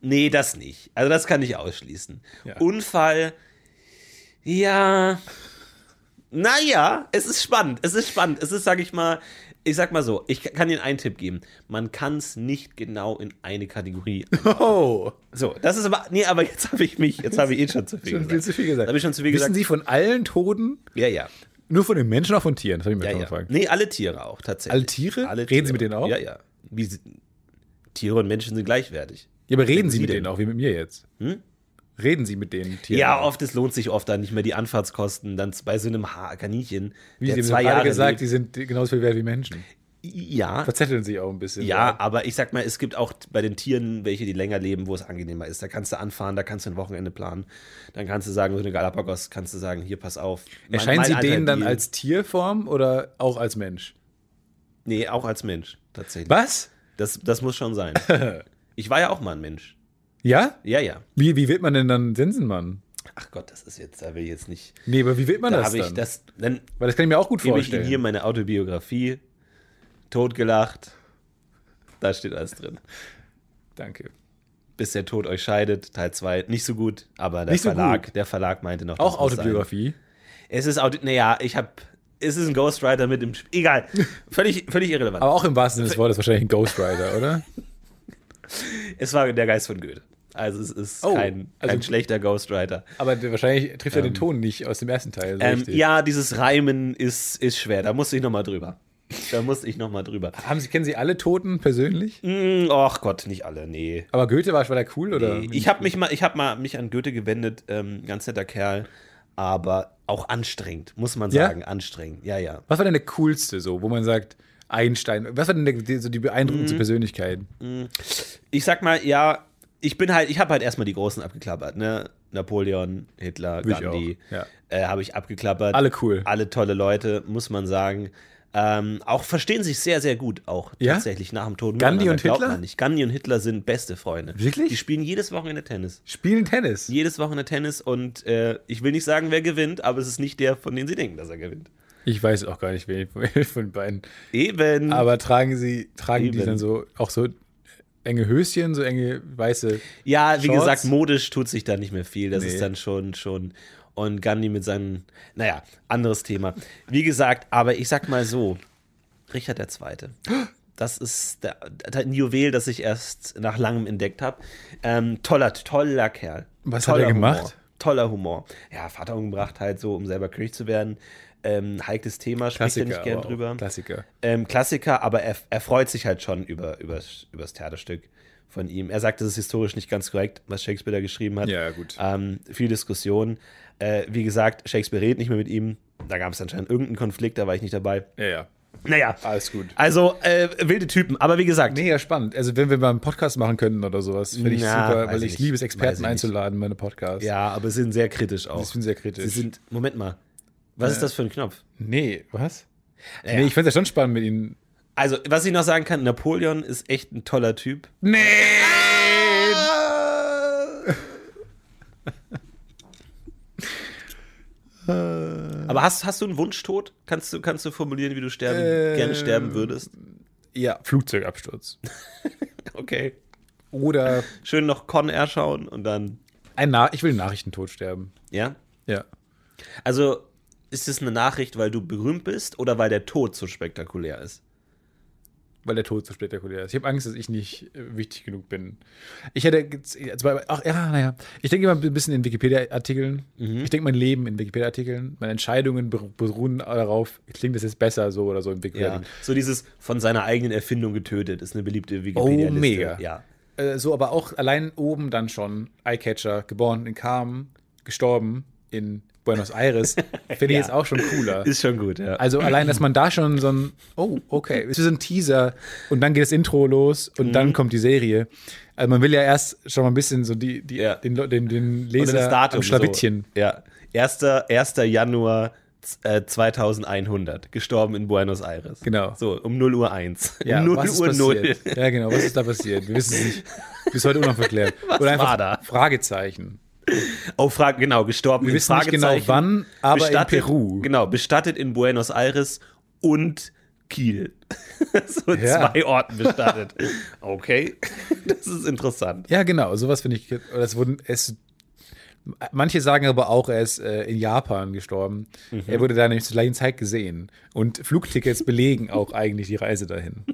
nee, das nicht. Also das kann ich ausschließen. Ja. Unfall, ja. Naja, es ist spannend. Es ist spannend. Es ist, sag ich mal, ich sag mal so, ich kann Ihnen einen Tipp geben. Man kann es nicht genau in eine Kategorie. [laughs] Oh, So, das ist aber, nee, aber jetzt habe ich mich, jetzt habe ich eh schon zu viel schon gesagt. viel zu viel gesagt. Habe ich schon zu viel Wissen gesagt? Sie von allen Toten, Ja, ja. nur von den Menschen, auch von Tieren? Das habe ich mir Ja, schon ja. gefragt. Nee, alle Tiere auch, tatsächlich. Alle Tiere? Reden Sie mit denen auch? Ja, ja. Wie, Tiere und Menschen sind gleichwertig. Ja, aber reden Sie Sie mit denn? denen auch, wie mit mir jetzt? Hm? Reden Sie mit den Tieren? Ja, oft, es lohnt sich oft dann nicht mehr die Anfahrtskosten, dann bei so einem ha Kaninchen, Wie der Sie zwei Jahre gesagt, die lebt. sind genauso viel wert wie Menschen. Ja, Verzetteln Sie auch ein bisschen. ja, aber ich sag mal, es gibt auch bei den Tieren welche, die länger leben, wo es angenehmer ist. Da kannst du anfahren, da kannst du ein Wochenende planen. Dann kannst du sagen, so eine Galapagos, kannst du sagen, hier, pass auf. Mein- Erscheinen mein Sie alter denen dann Deal- als Tierform oder auch als Mensch? Nee, auch als Mensch, tatsächlich. Was? Das, das muss schon sein. [laughs] ich war ja auch mal ein Mensch. Ja? Ja, ja. Wie, wie wird man denn dann Sensenmann? Ach Gott, das ist jetzt, da will ich jetzt nicht. Nee, aber wie wird man Da das dann? das, dann Weil das kann ich mir auch gut gebe ich Ihnen vorstellen. hier meine Autobiografie, totgelacht. Da steht alles drin. Danke. Bis der Tod euch scheidet, Teil 2. Nicht so gut, aber der Nicht so Verlag, gut. der Verlag meinte noch. Auch sein. Autobiografie. Es ist naja, ich habe, es ist ein Ghostwriter mit im Spiel. Egal, [laughs] völlig, völlig irrelevant. Aber auch im wahrsten Sinne des Wortes wahrscheinlich ein Ghostwriter, oder? [laughs] Es war der Geist von Goethe. Also es ist Oh, kein, kein also- schlechter Ghostwriter. Aber wahrscheinlich trifft er den Ton nicht aus dem ersten Teil. So Ähm, ja, dieses Reimen ist, ist schwer. Da musste ich nochmal drüber. Da musste ich nochmal drüber. Haben Sie, kennen Sie alle Toten persönlich? Ach Gott, nicht alle, nee. Aber Goethe war, war der cool, oder? Nee, Ich habe mich mal, ich habe mal mich an Goethe gewendet, ähm, ganz netter Kerl, aber auch anstrengend, muss man Ja? sagen, anstrengend. Ja, ja. Was war denn der coolste, so, wo man sagt, Einstein, was war denn der, die, so die beeindruckendste Persönlichkeit? Ich sag mal, ja, ich bin halt, ich habe halt erstmal die Großen abgeklappert, ne? Napoleon, Hitler, Gandhi, ja. äh, habe ich abgeklappert. Alle cool. Alle tolle Leute, muss man sagen. Ähm, auch verstehen sich sehr, sehr gut, auch Ja? tatsächlich nach dem Tod. Gandhi und Hitler? Nicht. Gandhi und Hitler sind beste Freunde. Wirklich? Die spielen jedes Wochenende Tennis. Spielen Tennis. Jedes Wochenende Tennis und äh, ich will nicht sagen, wer gewinnt, aber es ist nicht der, von dem sie denken, dass er gewinnt. Ich weiß auch gar nicht, wen [laughs] von den beiden. Eben. Aber tragen sie, tragen die Eben. dann so auch so enge Höschen, so enge weiße. Ja, wie Shorts? gesagt, modisch tut sich da nicht mehr viel. Das Nee. ist dann schon, schon. Und Gandhi mit seinen, naja, anderes Thema. Wie gesagt, aber ich sag mal so, Richard der Zweite. das ist der, der, ein Juwel, das ich erst nach langem entdeckt habe. Ähm, toller, toller Kerl. Was toller hat er gemacht? Humor. Toller Humor. Ja, Vater umgebracht halt so, um selber König zu werden. Ähm, heikles Thema, spricht er nicht gern drüber. Klassiker. Ähm, Klassiker, aber er, er freut sich halt schon über, über, über das Theaterstück von ihm. Er sagt, das ist historisch nicht ganz korrekt, was Shakespeare da geschrieben hat. Ja, gut. Ähm, viel Diskussion. Äh, wie gesagt, Shakespeare redet nicht mehr mit ihm. Da gab es anscheinend irgendeinen Konflikt, da war ich nicht dabei. Ja, ja. Naja, Alles gut. also äh, wilde Typen. Aber wie gesagt, Mega spannend. Also, wenn wir mal einen Podcast machen könnten oder sowas, finde ich Na, super, weil ich ich liebe es, Experten einzuladen in meine Podcasts. ja, aber sie sind sehr kritisch auch. Ich bin sehr kritisch. Sie sind, Moment mal, was ist das für ein Knopf? nee, was? Naja. Nee, ich fände es ja schon spannend mit ihnen. Also, was ich noch sagen kann, Napoleon ist echt ein toller Typ. Nee! [laughs] Aber hast, hast du einen Wunschtod? Kannst du, kannst du formulieren, wie du sterben, Ähm. gerne sterben würdest? Ja, Flugzeugabsturz. [laughs] Okay. Oder Schön noch Con Air schauen und dann, ein Na ich will Nachrichtentod sterben. ja. Ja. Also, ist es eine Nachricht, weil du berühmt bist oder weil der Tod so spektakulär ist? Weil der Tod so spektakulär ist. Ich habe Angst, dass ich nicht äh, wichtig genug bin. Ich hätte. also, Ach, ja, naja. Ich denke immer ein bisschen in Wikipedia-Artikeln. Ich denke mein Leben in Wikipedia-Artikeln. Meine Entscheidungen beru- beruhen darauf, klingt das jetzt besser so oder so im Ja. Wikipedia. So dieses von seiner eigenen Erfindung getötet ist eine beliebte Wikipedia-Liste. Oh, mega. Ja. Äh, so, aber auch allein oben dann schon Eyecatcher, geboren in Carmen, gestorben in Buenos Aires, [laughs] finde ich Ja. jetzt auch schon cooler. Ist schon gut, ja. Also allein, dass man da schon so ein, oh, okay, es ist ein Teaser und dann geht das Intro los und Mhm. dann kommt die Serie. Also man will ja erst schon mal ein bisschen so die, die, Ja. den, den, den Und Leser das Datum am Schlawittchen. So. Ja. 1. 1. Januar äh, 2100. Gestorben in Buenos Aires. Genau. So, um 0 Uhr 1. Ja, [laughs] um 0 was ist Uhr 0. passiert? Ja, genau, was ist da passiert? Wir wissen es nicht. Bis heute unaufgeklärt. [laughs] Was Oder einfach war da? Fragezeichen. Oh, frag, genau, gestorben Wir in wissen nicht genau wann, aber in Bestattet- Peru. Genau, bestattet in Buenos Aires und Kiel. [laughs] so Ja. zwei Orten bestattet. Okay, das ist interessant. Ja, genau, sowas finde ich. Das wurden es. Manche sagen aber auch, er ist äh, in Japan gestorben. Mhm. Er wurde da nämlich zur gleichen Zeit gesehen. Und Flugtickets belegen auch eigentlich die Reise dahin.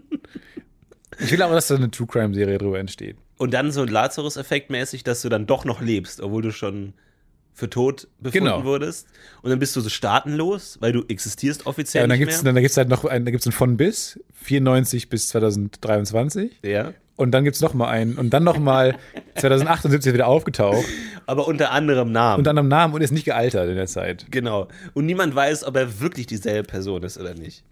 Ich will aber, dass da eine True Crime Serie drüber entsteht. Und dann so Lazarus-Effekt mäßig, dass du dann doch noch lebst, obwohl du schon für tot befunden Genau. wurdest. Und dann bist du so staatenlos, weil du existierst offiziell Ja, und dann gibt es dann gibt's halt noch einen, da gibt's einen von bis, 94 bis 2023. ja. Und dann gibt es noch mal einen. Und dann noch mal [laughs] 2078 wieder aufgetaucht. Aber unter anderem Namen. Und dann am Namen und ist nicht gealtert in der Zeit. genau. Und niemand weiß, ob er wirklich dieselbe Person ist oder nicht.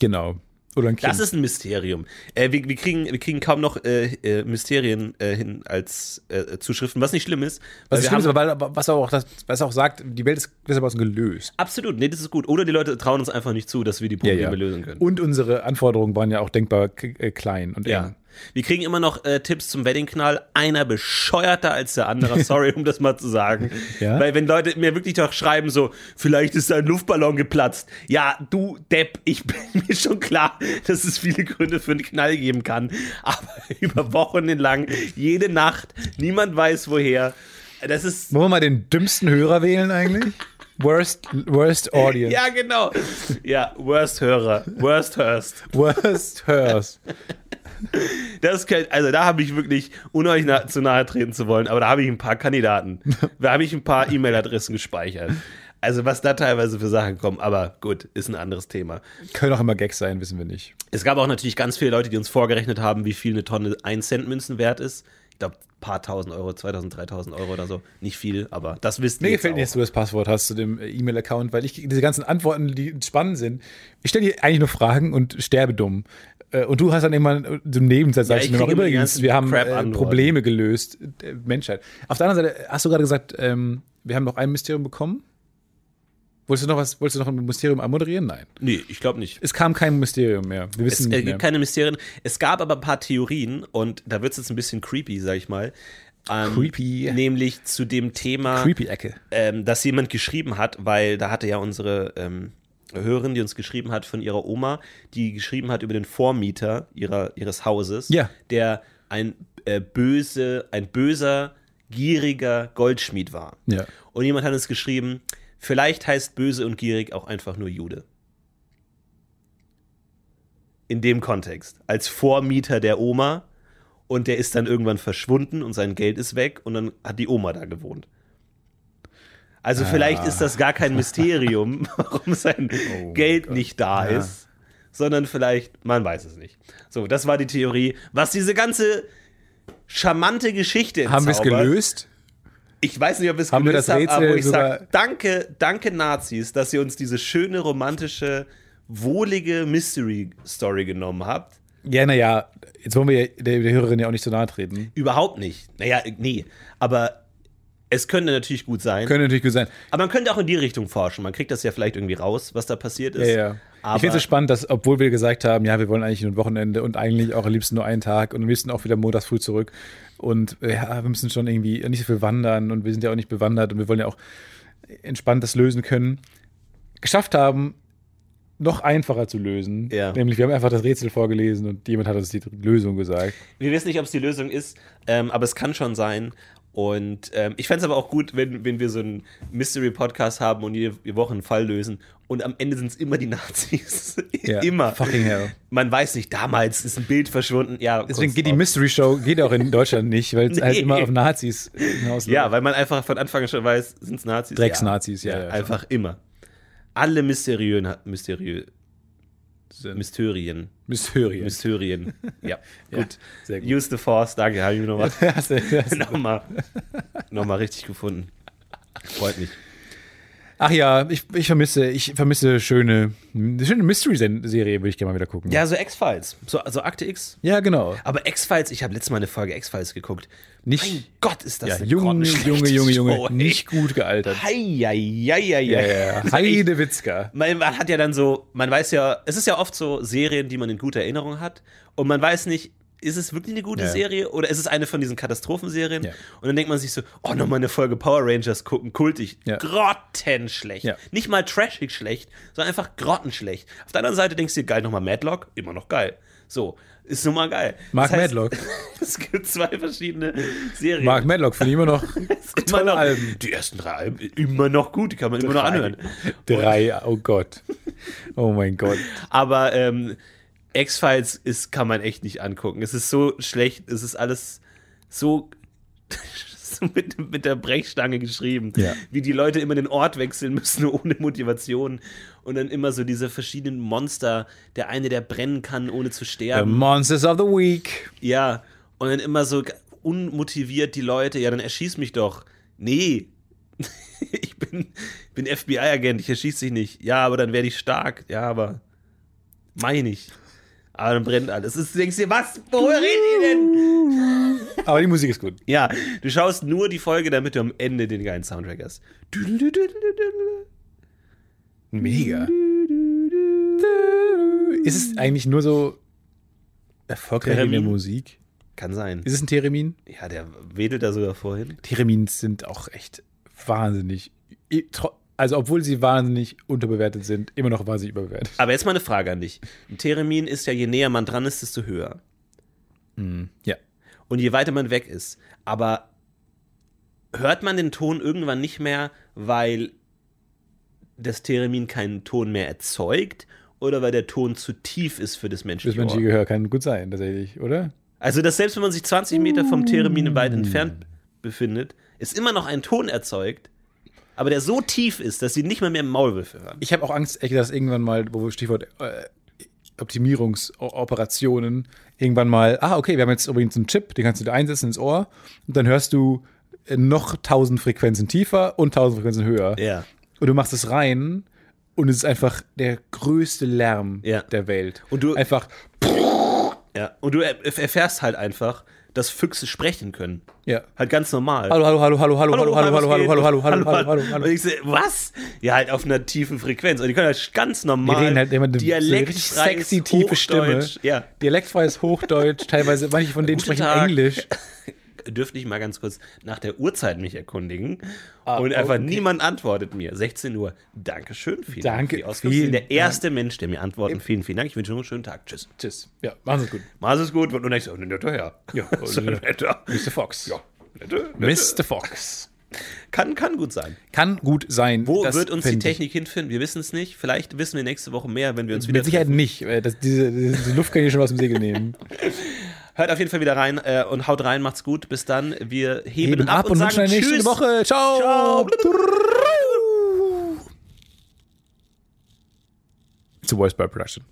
Genau. Oder ein Kind. Das ist ein Mysterium. Äh, wir, wir, kriegen, wir kriegen kaum noch äh, äh, Mysterien äh, hin als äh, Zuschriften, was nicht schlimm ist. was wir schlimm ist, aber weil, was auch, das, was auch sagt, die Welt ist gewissermaßen gelöst. Absolut, nee, das ist gut. Oder die Leute trauen uns einfach nicht zu, dass wir die Probleme lösen können. Und unsere Anforderungen waren ja auch denkbar äh, klein und Ja. Wir kriegen immer noch äh, Tipps zum Weddingknall. Einer bescheuerter als der andere. [laughs] Sorry, um das mal zu sagen. Ja? Weil wenn Leute mir wirklich doch schreiben so, vielleicht ist ein Luftballon geplatzt. Ja, du Depp, ich [laughs] bin mir schon klar, dass es viele Gründe für einen Knall geben kann. [laughs] Aber über Wochen lang, jede Nacht, niemand weiß woher. Das ist Wollen wir mal den dümmsten Hörer wählen eigentlich? Worst, worst Audience. ja, genau. Ja, Worst Hörer. Worst Hurst. Worst Hers. Das kann, also da habe ich wirklich, ohne euch na, zu nahe treten zu wollen, aber da habe ich ein paar Kandidaten. Da habe ich ein paar E-Mail-Adressen gespeichert. Also was da teilweise für Sachen kommen, aber gut, ist ein anderes Thema. Können auch immer Gags sein, wissen wir nicht. Es gab auch natürlich ganz viele Leute, die uns vorgerechnet haben, wie viel eine Tonne 1 Cent Münzen wert ist. Ich glaube, ein paar tausend Euro, 2000, 3000 Euro oder so. Nicht viel, aber das wisst ihr Mir gefällt nicht, dass du das Passwort hast zu dem E-Mail-Account, weil ich diese ganzen Antworten, die spannend sind, ich stelle dir eigentlich nur Fragen und sterbe dumm. Äh, Und du hast dann immer so im Nebensatz, sagst ich du mir noch übrigens, wir haben äh. Probleme gelöst, äh, Menschheit. Auf der anderen Seite, hast du gerade gesagt, ähm, wir haben noch ein Mysterium bekommen? Wolltest du noch was, wolltest du noch ein Mysterium anmoderieren? Nein. Nee, ich glaube nicht. Es kam kein Mysterium mehr. Wir wissen Es äh, nicht mehr. gibt keine Mysterien. Es gab aber ein paar Theorien und da wird es jetzt ein bisschen creepy, sag ich mal. Ähm, Creepy. Nämlich zu dem Thema, Creepy-Ecke. ähm, dass jemand geschrieben hat, weil da hatte ja unsere ähm, Hörerin, die uns geschrieben hat von ihrer Oma, die geschrieben hat über den Vormieter ihrer, ihres Hauses, Ja. der ein äh, böse, ein böser, gieriger Goldschmied war. Ja. Und jemand hat uns geschrieben, vielleicht heißt böse und gierig auch einfach nur Jude. in dem Kontext. Als Vormieter der Oma und der ist dann irgendwann verschwunden und sein Geld ist weg und dann hat die Oma da gewohnt. Also vielleicht ist das gar kein Mysterium, [laughs] warum sein Oh Geld Gott. nicht da Ja. ist, sondern vielleicht, man weiß es nicht. So, das war die Theorie. Was diese ganze charmante Geschichte Haben wir es gelöst? Ich weiß nicht, ob wir es gelöst das haben, aber ich sogar- sag, danke, danke Nazis, dass ihr uns diese schöne, romantische, wohlige Mystery-Story genommen habt. Ja, naja, jetzt wollen wir der, der Hörerin ja auch nicht so nahe treten. Überhaupt nicht. Naja, nee. Aber es könnte natürlich gut sein. Könnte natürlich gut sein. aber man könnte auch in die Richtung forschen. Man kriegt das ja vielleicht irgendwie raus, was da passiert ist. Ja, ja. Aber ich finde es spannend, dass, obwohl wir gesagt haben, ja, wir wollen eigentlich nur ein Wochenende und eigentlich auch am liebsten nur einen Tag und wir müssen auch wieder montags früh zurück und ja, wir müssen schon irgendwie nicht so viel wandern und wir sind ja auch nicht bewandert und wir wollen ja auch entspannt das lösen können, geschafft haben, noch einfacher zu lösen. Ja. Nämlich, wir haben einfach das Rätsel vorgelesen und jemand hat uns die Lösung gesagt. Wir wissen nicht, ob es die Lösung ist, ähm, aber es kann schon sein. Und ähm, ich fände es aber auch gut, wenn, wenn wir so einen Mystery-Podcast haben und jede Woche einen Fall lösen. Und am Ende sind es immer die Nazis. [laughs] Ja, immer. fucking hell. Man weiß nicht, damals ist ein Bild verschwunden. Ja, Deswegen geht die drauf. Mystery Show geht auch in Deutschland nicht, weil es [laughs] halt Nee. immer auf Nazis hinausläuft. Ja, weil man einfach von Anfang an schon weiß, sind es Nazis? Drecksnazis, ja, ja, schon. einfach immer. Alle Mysteriöen, Mysteriö, Sind Mysterien. Mysterien. Mysterien. [laughs] Ja, gut. sehr gut. Use the Force, danke, habe ich mir nochmal [laughs] Hast du- hast [laughs] du- noch mal, noch mal richtig gefunden. Freut mich. Ach ja, ich, ich vermisse, ich vermisse schöne, eine schöne Mystery-Serie, würde ich gerne mal wieder gucken. Ja, so X-Files. So, so Akte X. Ja, genau. Aber X-Files, ich habe letztes Mal eine Folge X-Files geguckt. Nicht- Mein Gott, ist das Ja, eine Junge, Junge, Junge, Junge, [laughs] Show, nicht gut gealtert. Hei, hei, hei, hei, Ja, hei. ja, ja. [laughs] Heide Witzka. Man, man hat ja dann so, man weiß ja, es ist ja oft so Serien, die man in guter Erinnerung hat und man weiß nicht, ist es wirklich eine gute Ja. Serie oder ist es eine von diesen Katastrophenserien? Ja. Und dann denkt man sich so, oh, nochmal eine Folge Power Rangers gucken, kultig. Ja. Grottenschlecht. Ja. Nicht mal trashig schlecht, sondern einfach grottenschlecht. Auf der anderen Seite denkst du dir, geil, nochmal Madlock, immer noch geil. So, ist nun mal geil. Mark Das heißt, Madlock. [laughs] Es gibt zwei verschiedene Serien. Mark Madlock finde ich immer noch [laughs] immer tolle noch, Alben. Die ersten drei Alben, immer noch gut, die kann man immer noch anhören. Drei, oh Gott. Oh mein Gott. Aber ähm, X-Files ist, kann man echt nicht angucken. Es ist so schlecht, es ist alles so, [laughs] so mit, mit der Brechstange geschrieben. Ja. Wie die Leute immer den Ort wechseln müssen [laughs] ohne Motivation. Und dann immer so diese verschiedenen Monster. Der eine, der brennen kann, ohne zu The sterben. Monsters of the Week. Ja. Und dann immer so unmotiviert die Leute. Ja, dann erschieß mich doch. Nee. [laughs] Ich bin, bin FBI-Agent, ich erschieß dich nicht. Ja, aber dann werde ich stark. Ja, aber meine ich. Aber dann brennt alles. Ist, du denkst dir, was? Worüber reden die denn? [laughs] Aber die Musik ist gut. Ja, du schaust nur die Folge, damit du am Ende den geilen Soundtrack hast. Mega. Ist es eigentlich nur so erfolgreich in der Theremin? Musik? Kann sein. Ist es ein Theremin? Ja, der wedelt da sogar vorhin. Theremins sind auch echt wahnsinnig. Also, obwohl sie wahnsinnig unterbewertet sind, immer noch wahnsinnig überbewertet. Aber jetzt mal eine Frage an dich. Ein Theremin ist ja, je näher man dran ist, desto höher. Ja. Und je weiter man weg ist. Aber hört man den Ton irgendwann nicht mehr, weil das Theremin keinen Ton mehr erzeugt oder weil der Ton zu tief ist für das Das menschliche menschliche Ohr? Gehör kann gut sein, tatsächlich, oder? Also, dass selbst wenn man sich 20 Meter vom Theremin weit entfernt befindet, ist immer noch ein Ton erzeugt, aber der so tief ist, dass sie nicht mal mehr im Maulwürfe hören. Ich habe auch Angst, gesagt, irgendwann mal, wo wir Stichwort äh, Optimierungsoperationen, irgendwann mal, ah, okay, wir haben jetzt übrigens einen Chip, den kannst du dir einsetzen ins Ohr und dann hörst du äh, noch 1000 Frequenzen tiefer und 1000 Frequenzen höher. Ja. Und du machst es rein und es ist einfach der größte Lärm Ja. der Welt. Und du- einfach, Ja. Und du er- erfährst halt einfach, dass Füchse sprechen können. ja. Halt ganz normal. Hallo, hallo, hallo, hallo, hallo, hallo, hallo, hallo, hallo, hallo, hallo, hallo, hallo, hallo, Und hallo. ich so, was? Ja, halt auf einer tiefen Frequenz. Und die können halt ganz normal. Die reden halt immer so dialektfreies richtig sexy, tiefe Stimme. Ja. Dialektfreies Hochdeutsch, teilweise, manche von denen sprechen. Englisch. [laughs] Dürfte ich mal ganz kurz nach der Uhrzeit mich erkundigen? Ah, und einfach okay. niemand antwortet mir. 16 Uhr. Dankeschön. Vielen Danke, Dank für die Auskunft. Sie vielen sind der erste Mensch, der mir antwortet. Vielen, vielen Dank. Ich wünsche noch einen schönen Tag. Tschüss. Tschüss. Ja, machen Sie es gut. Mach's es gut. Und ich so, ein netter Herr. Ja, [laughs] so ein netter. Mr. Fox. Ja, netter. Mr. Fox. Kann, kann gut sein. Kann gut sein. Wo wird uns die fänd ich. Technik hinfinden? Wir wissen es nicht. Vielleicht wissen wir nächste Woche mehr, wenn wir uns wieder Mit Sicherheit treffen. nicht. Das, diese, diese Luft kann ich schon aus dem Segel nehmen. [laughs] Hört auf jeden Fall wieder rein äh, und haut rein, macht's gut. Bis dann. Wir heben, Heben ab, ab und sagen wünschen eine nächste Tschüss. Woche. Ciao. It's a voice by production.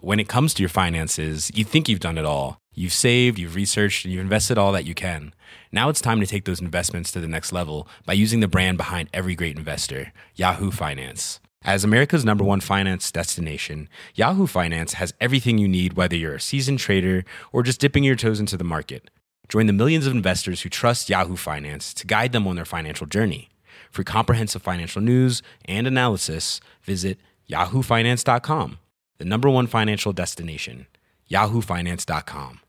when it comes to your finances, you think you've done it all. You've saved, you've researched, and you've invested all that you can. Now it's time to take those investments to the next level by using the brand behind every great investor, Yahoo Finance. As America's number one finance destination, Yahoo Finance has everything you need, whether you're a seasoned trader or just dipping your toes into the market. Join the millions of investors who trust Yahoo Finance to guide them on their financial journey. For comprehensive financial news and analysis, visit yahoofinance.com, the number one financial destination, yahoofinance.com.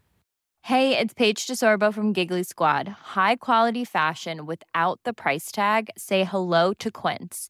Hey, it's Paige DeSorbo from Giggly Squad. High quality fashion without the price tag. Say hello to Quince.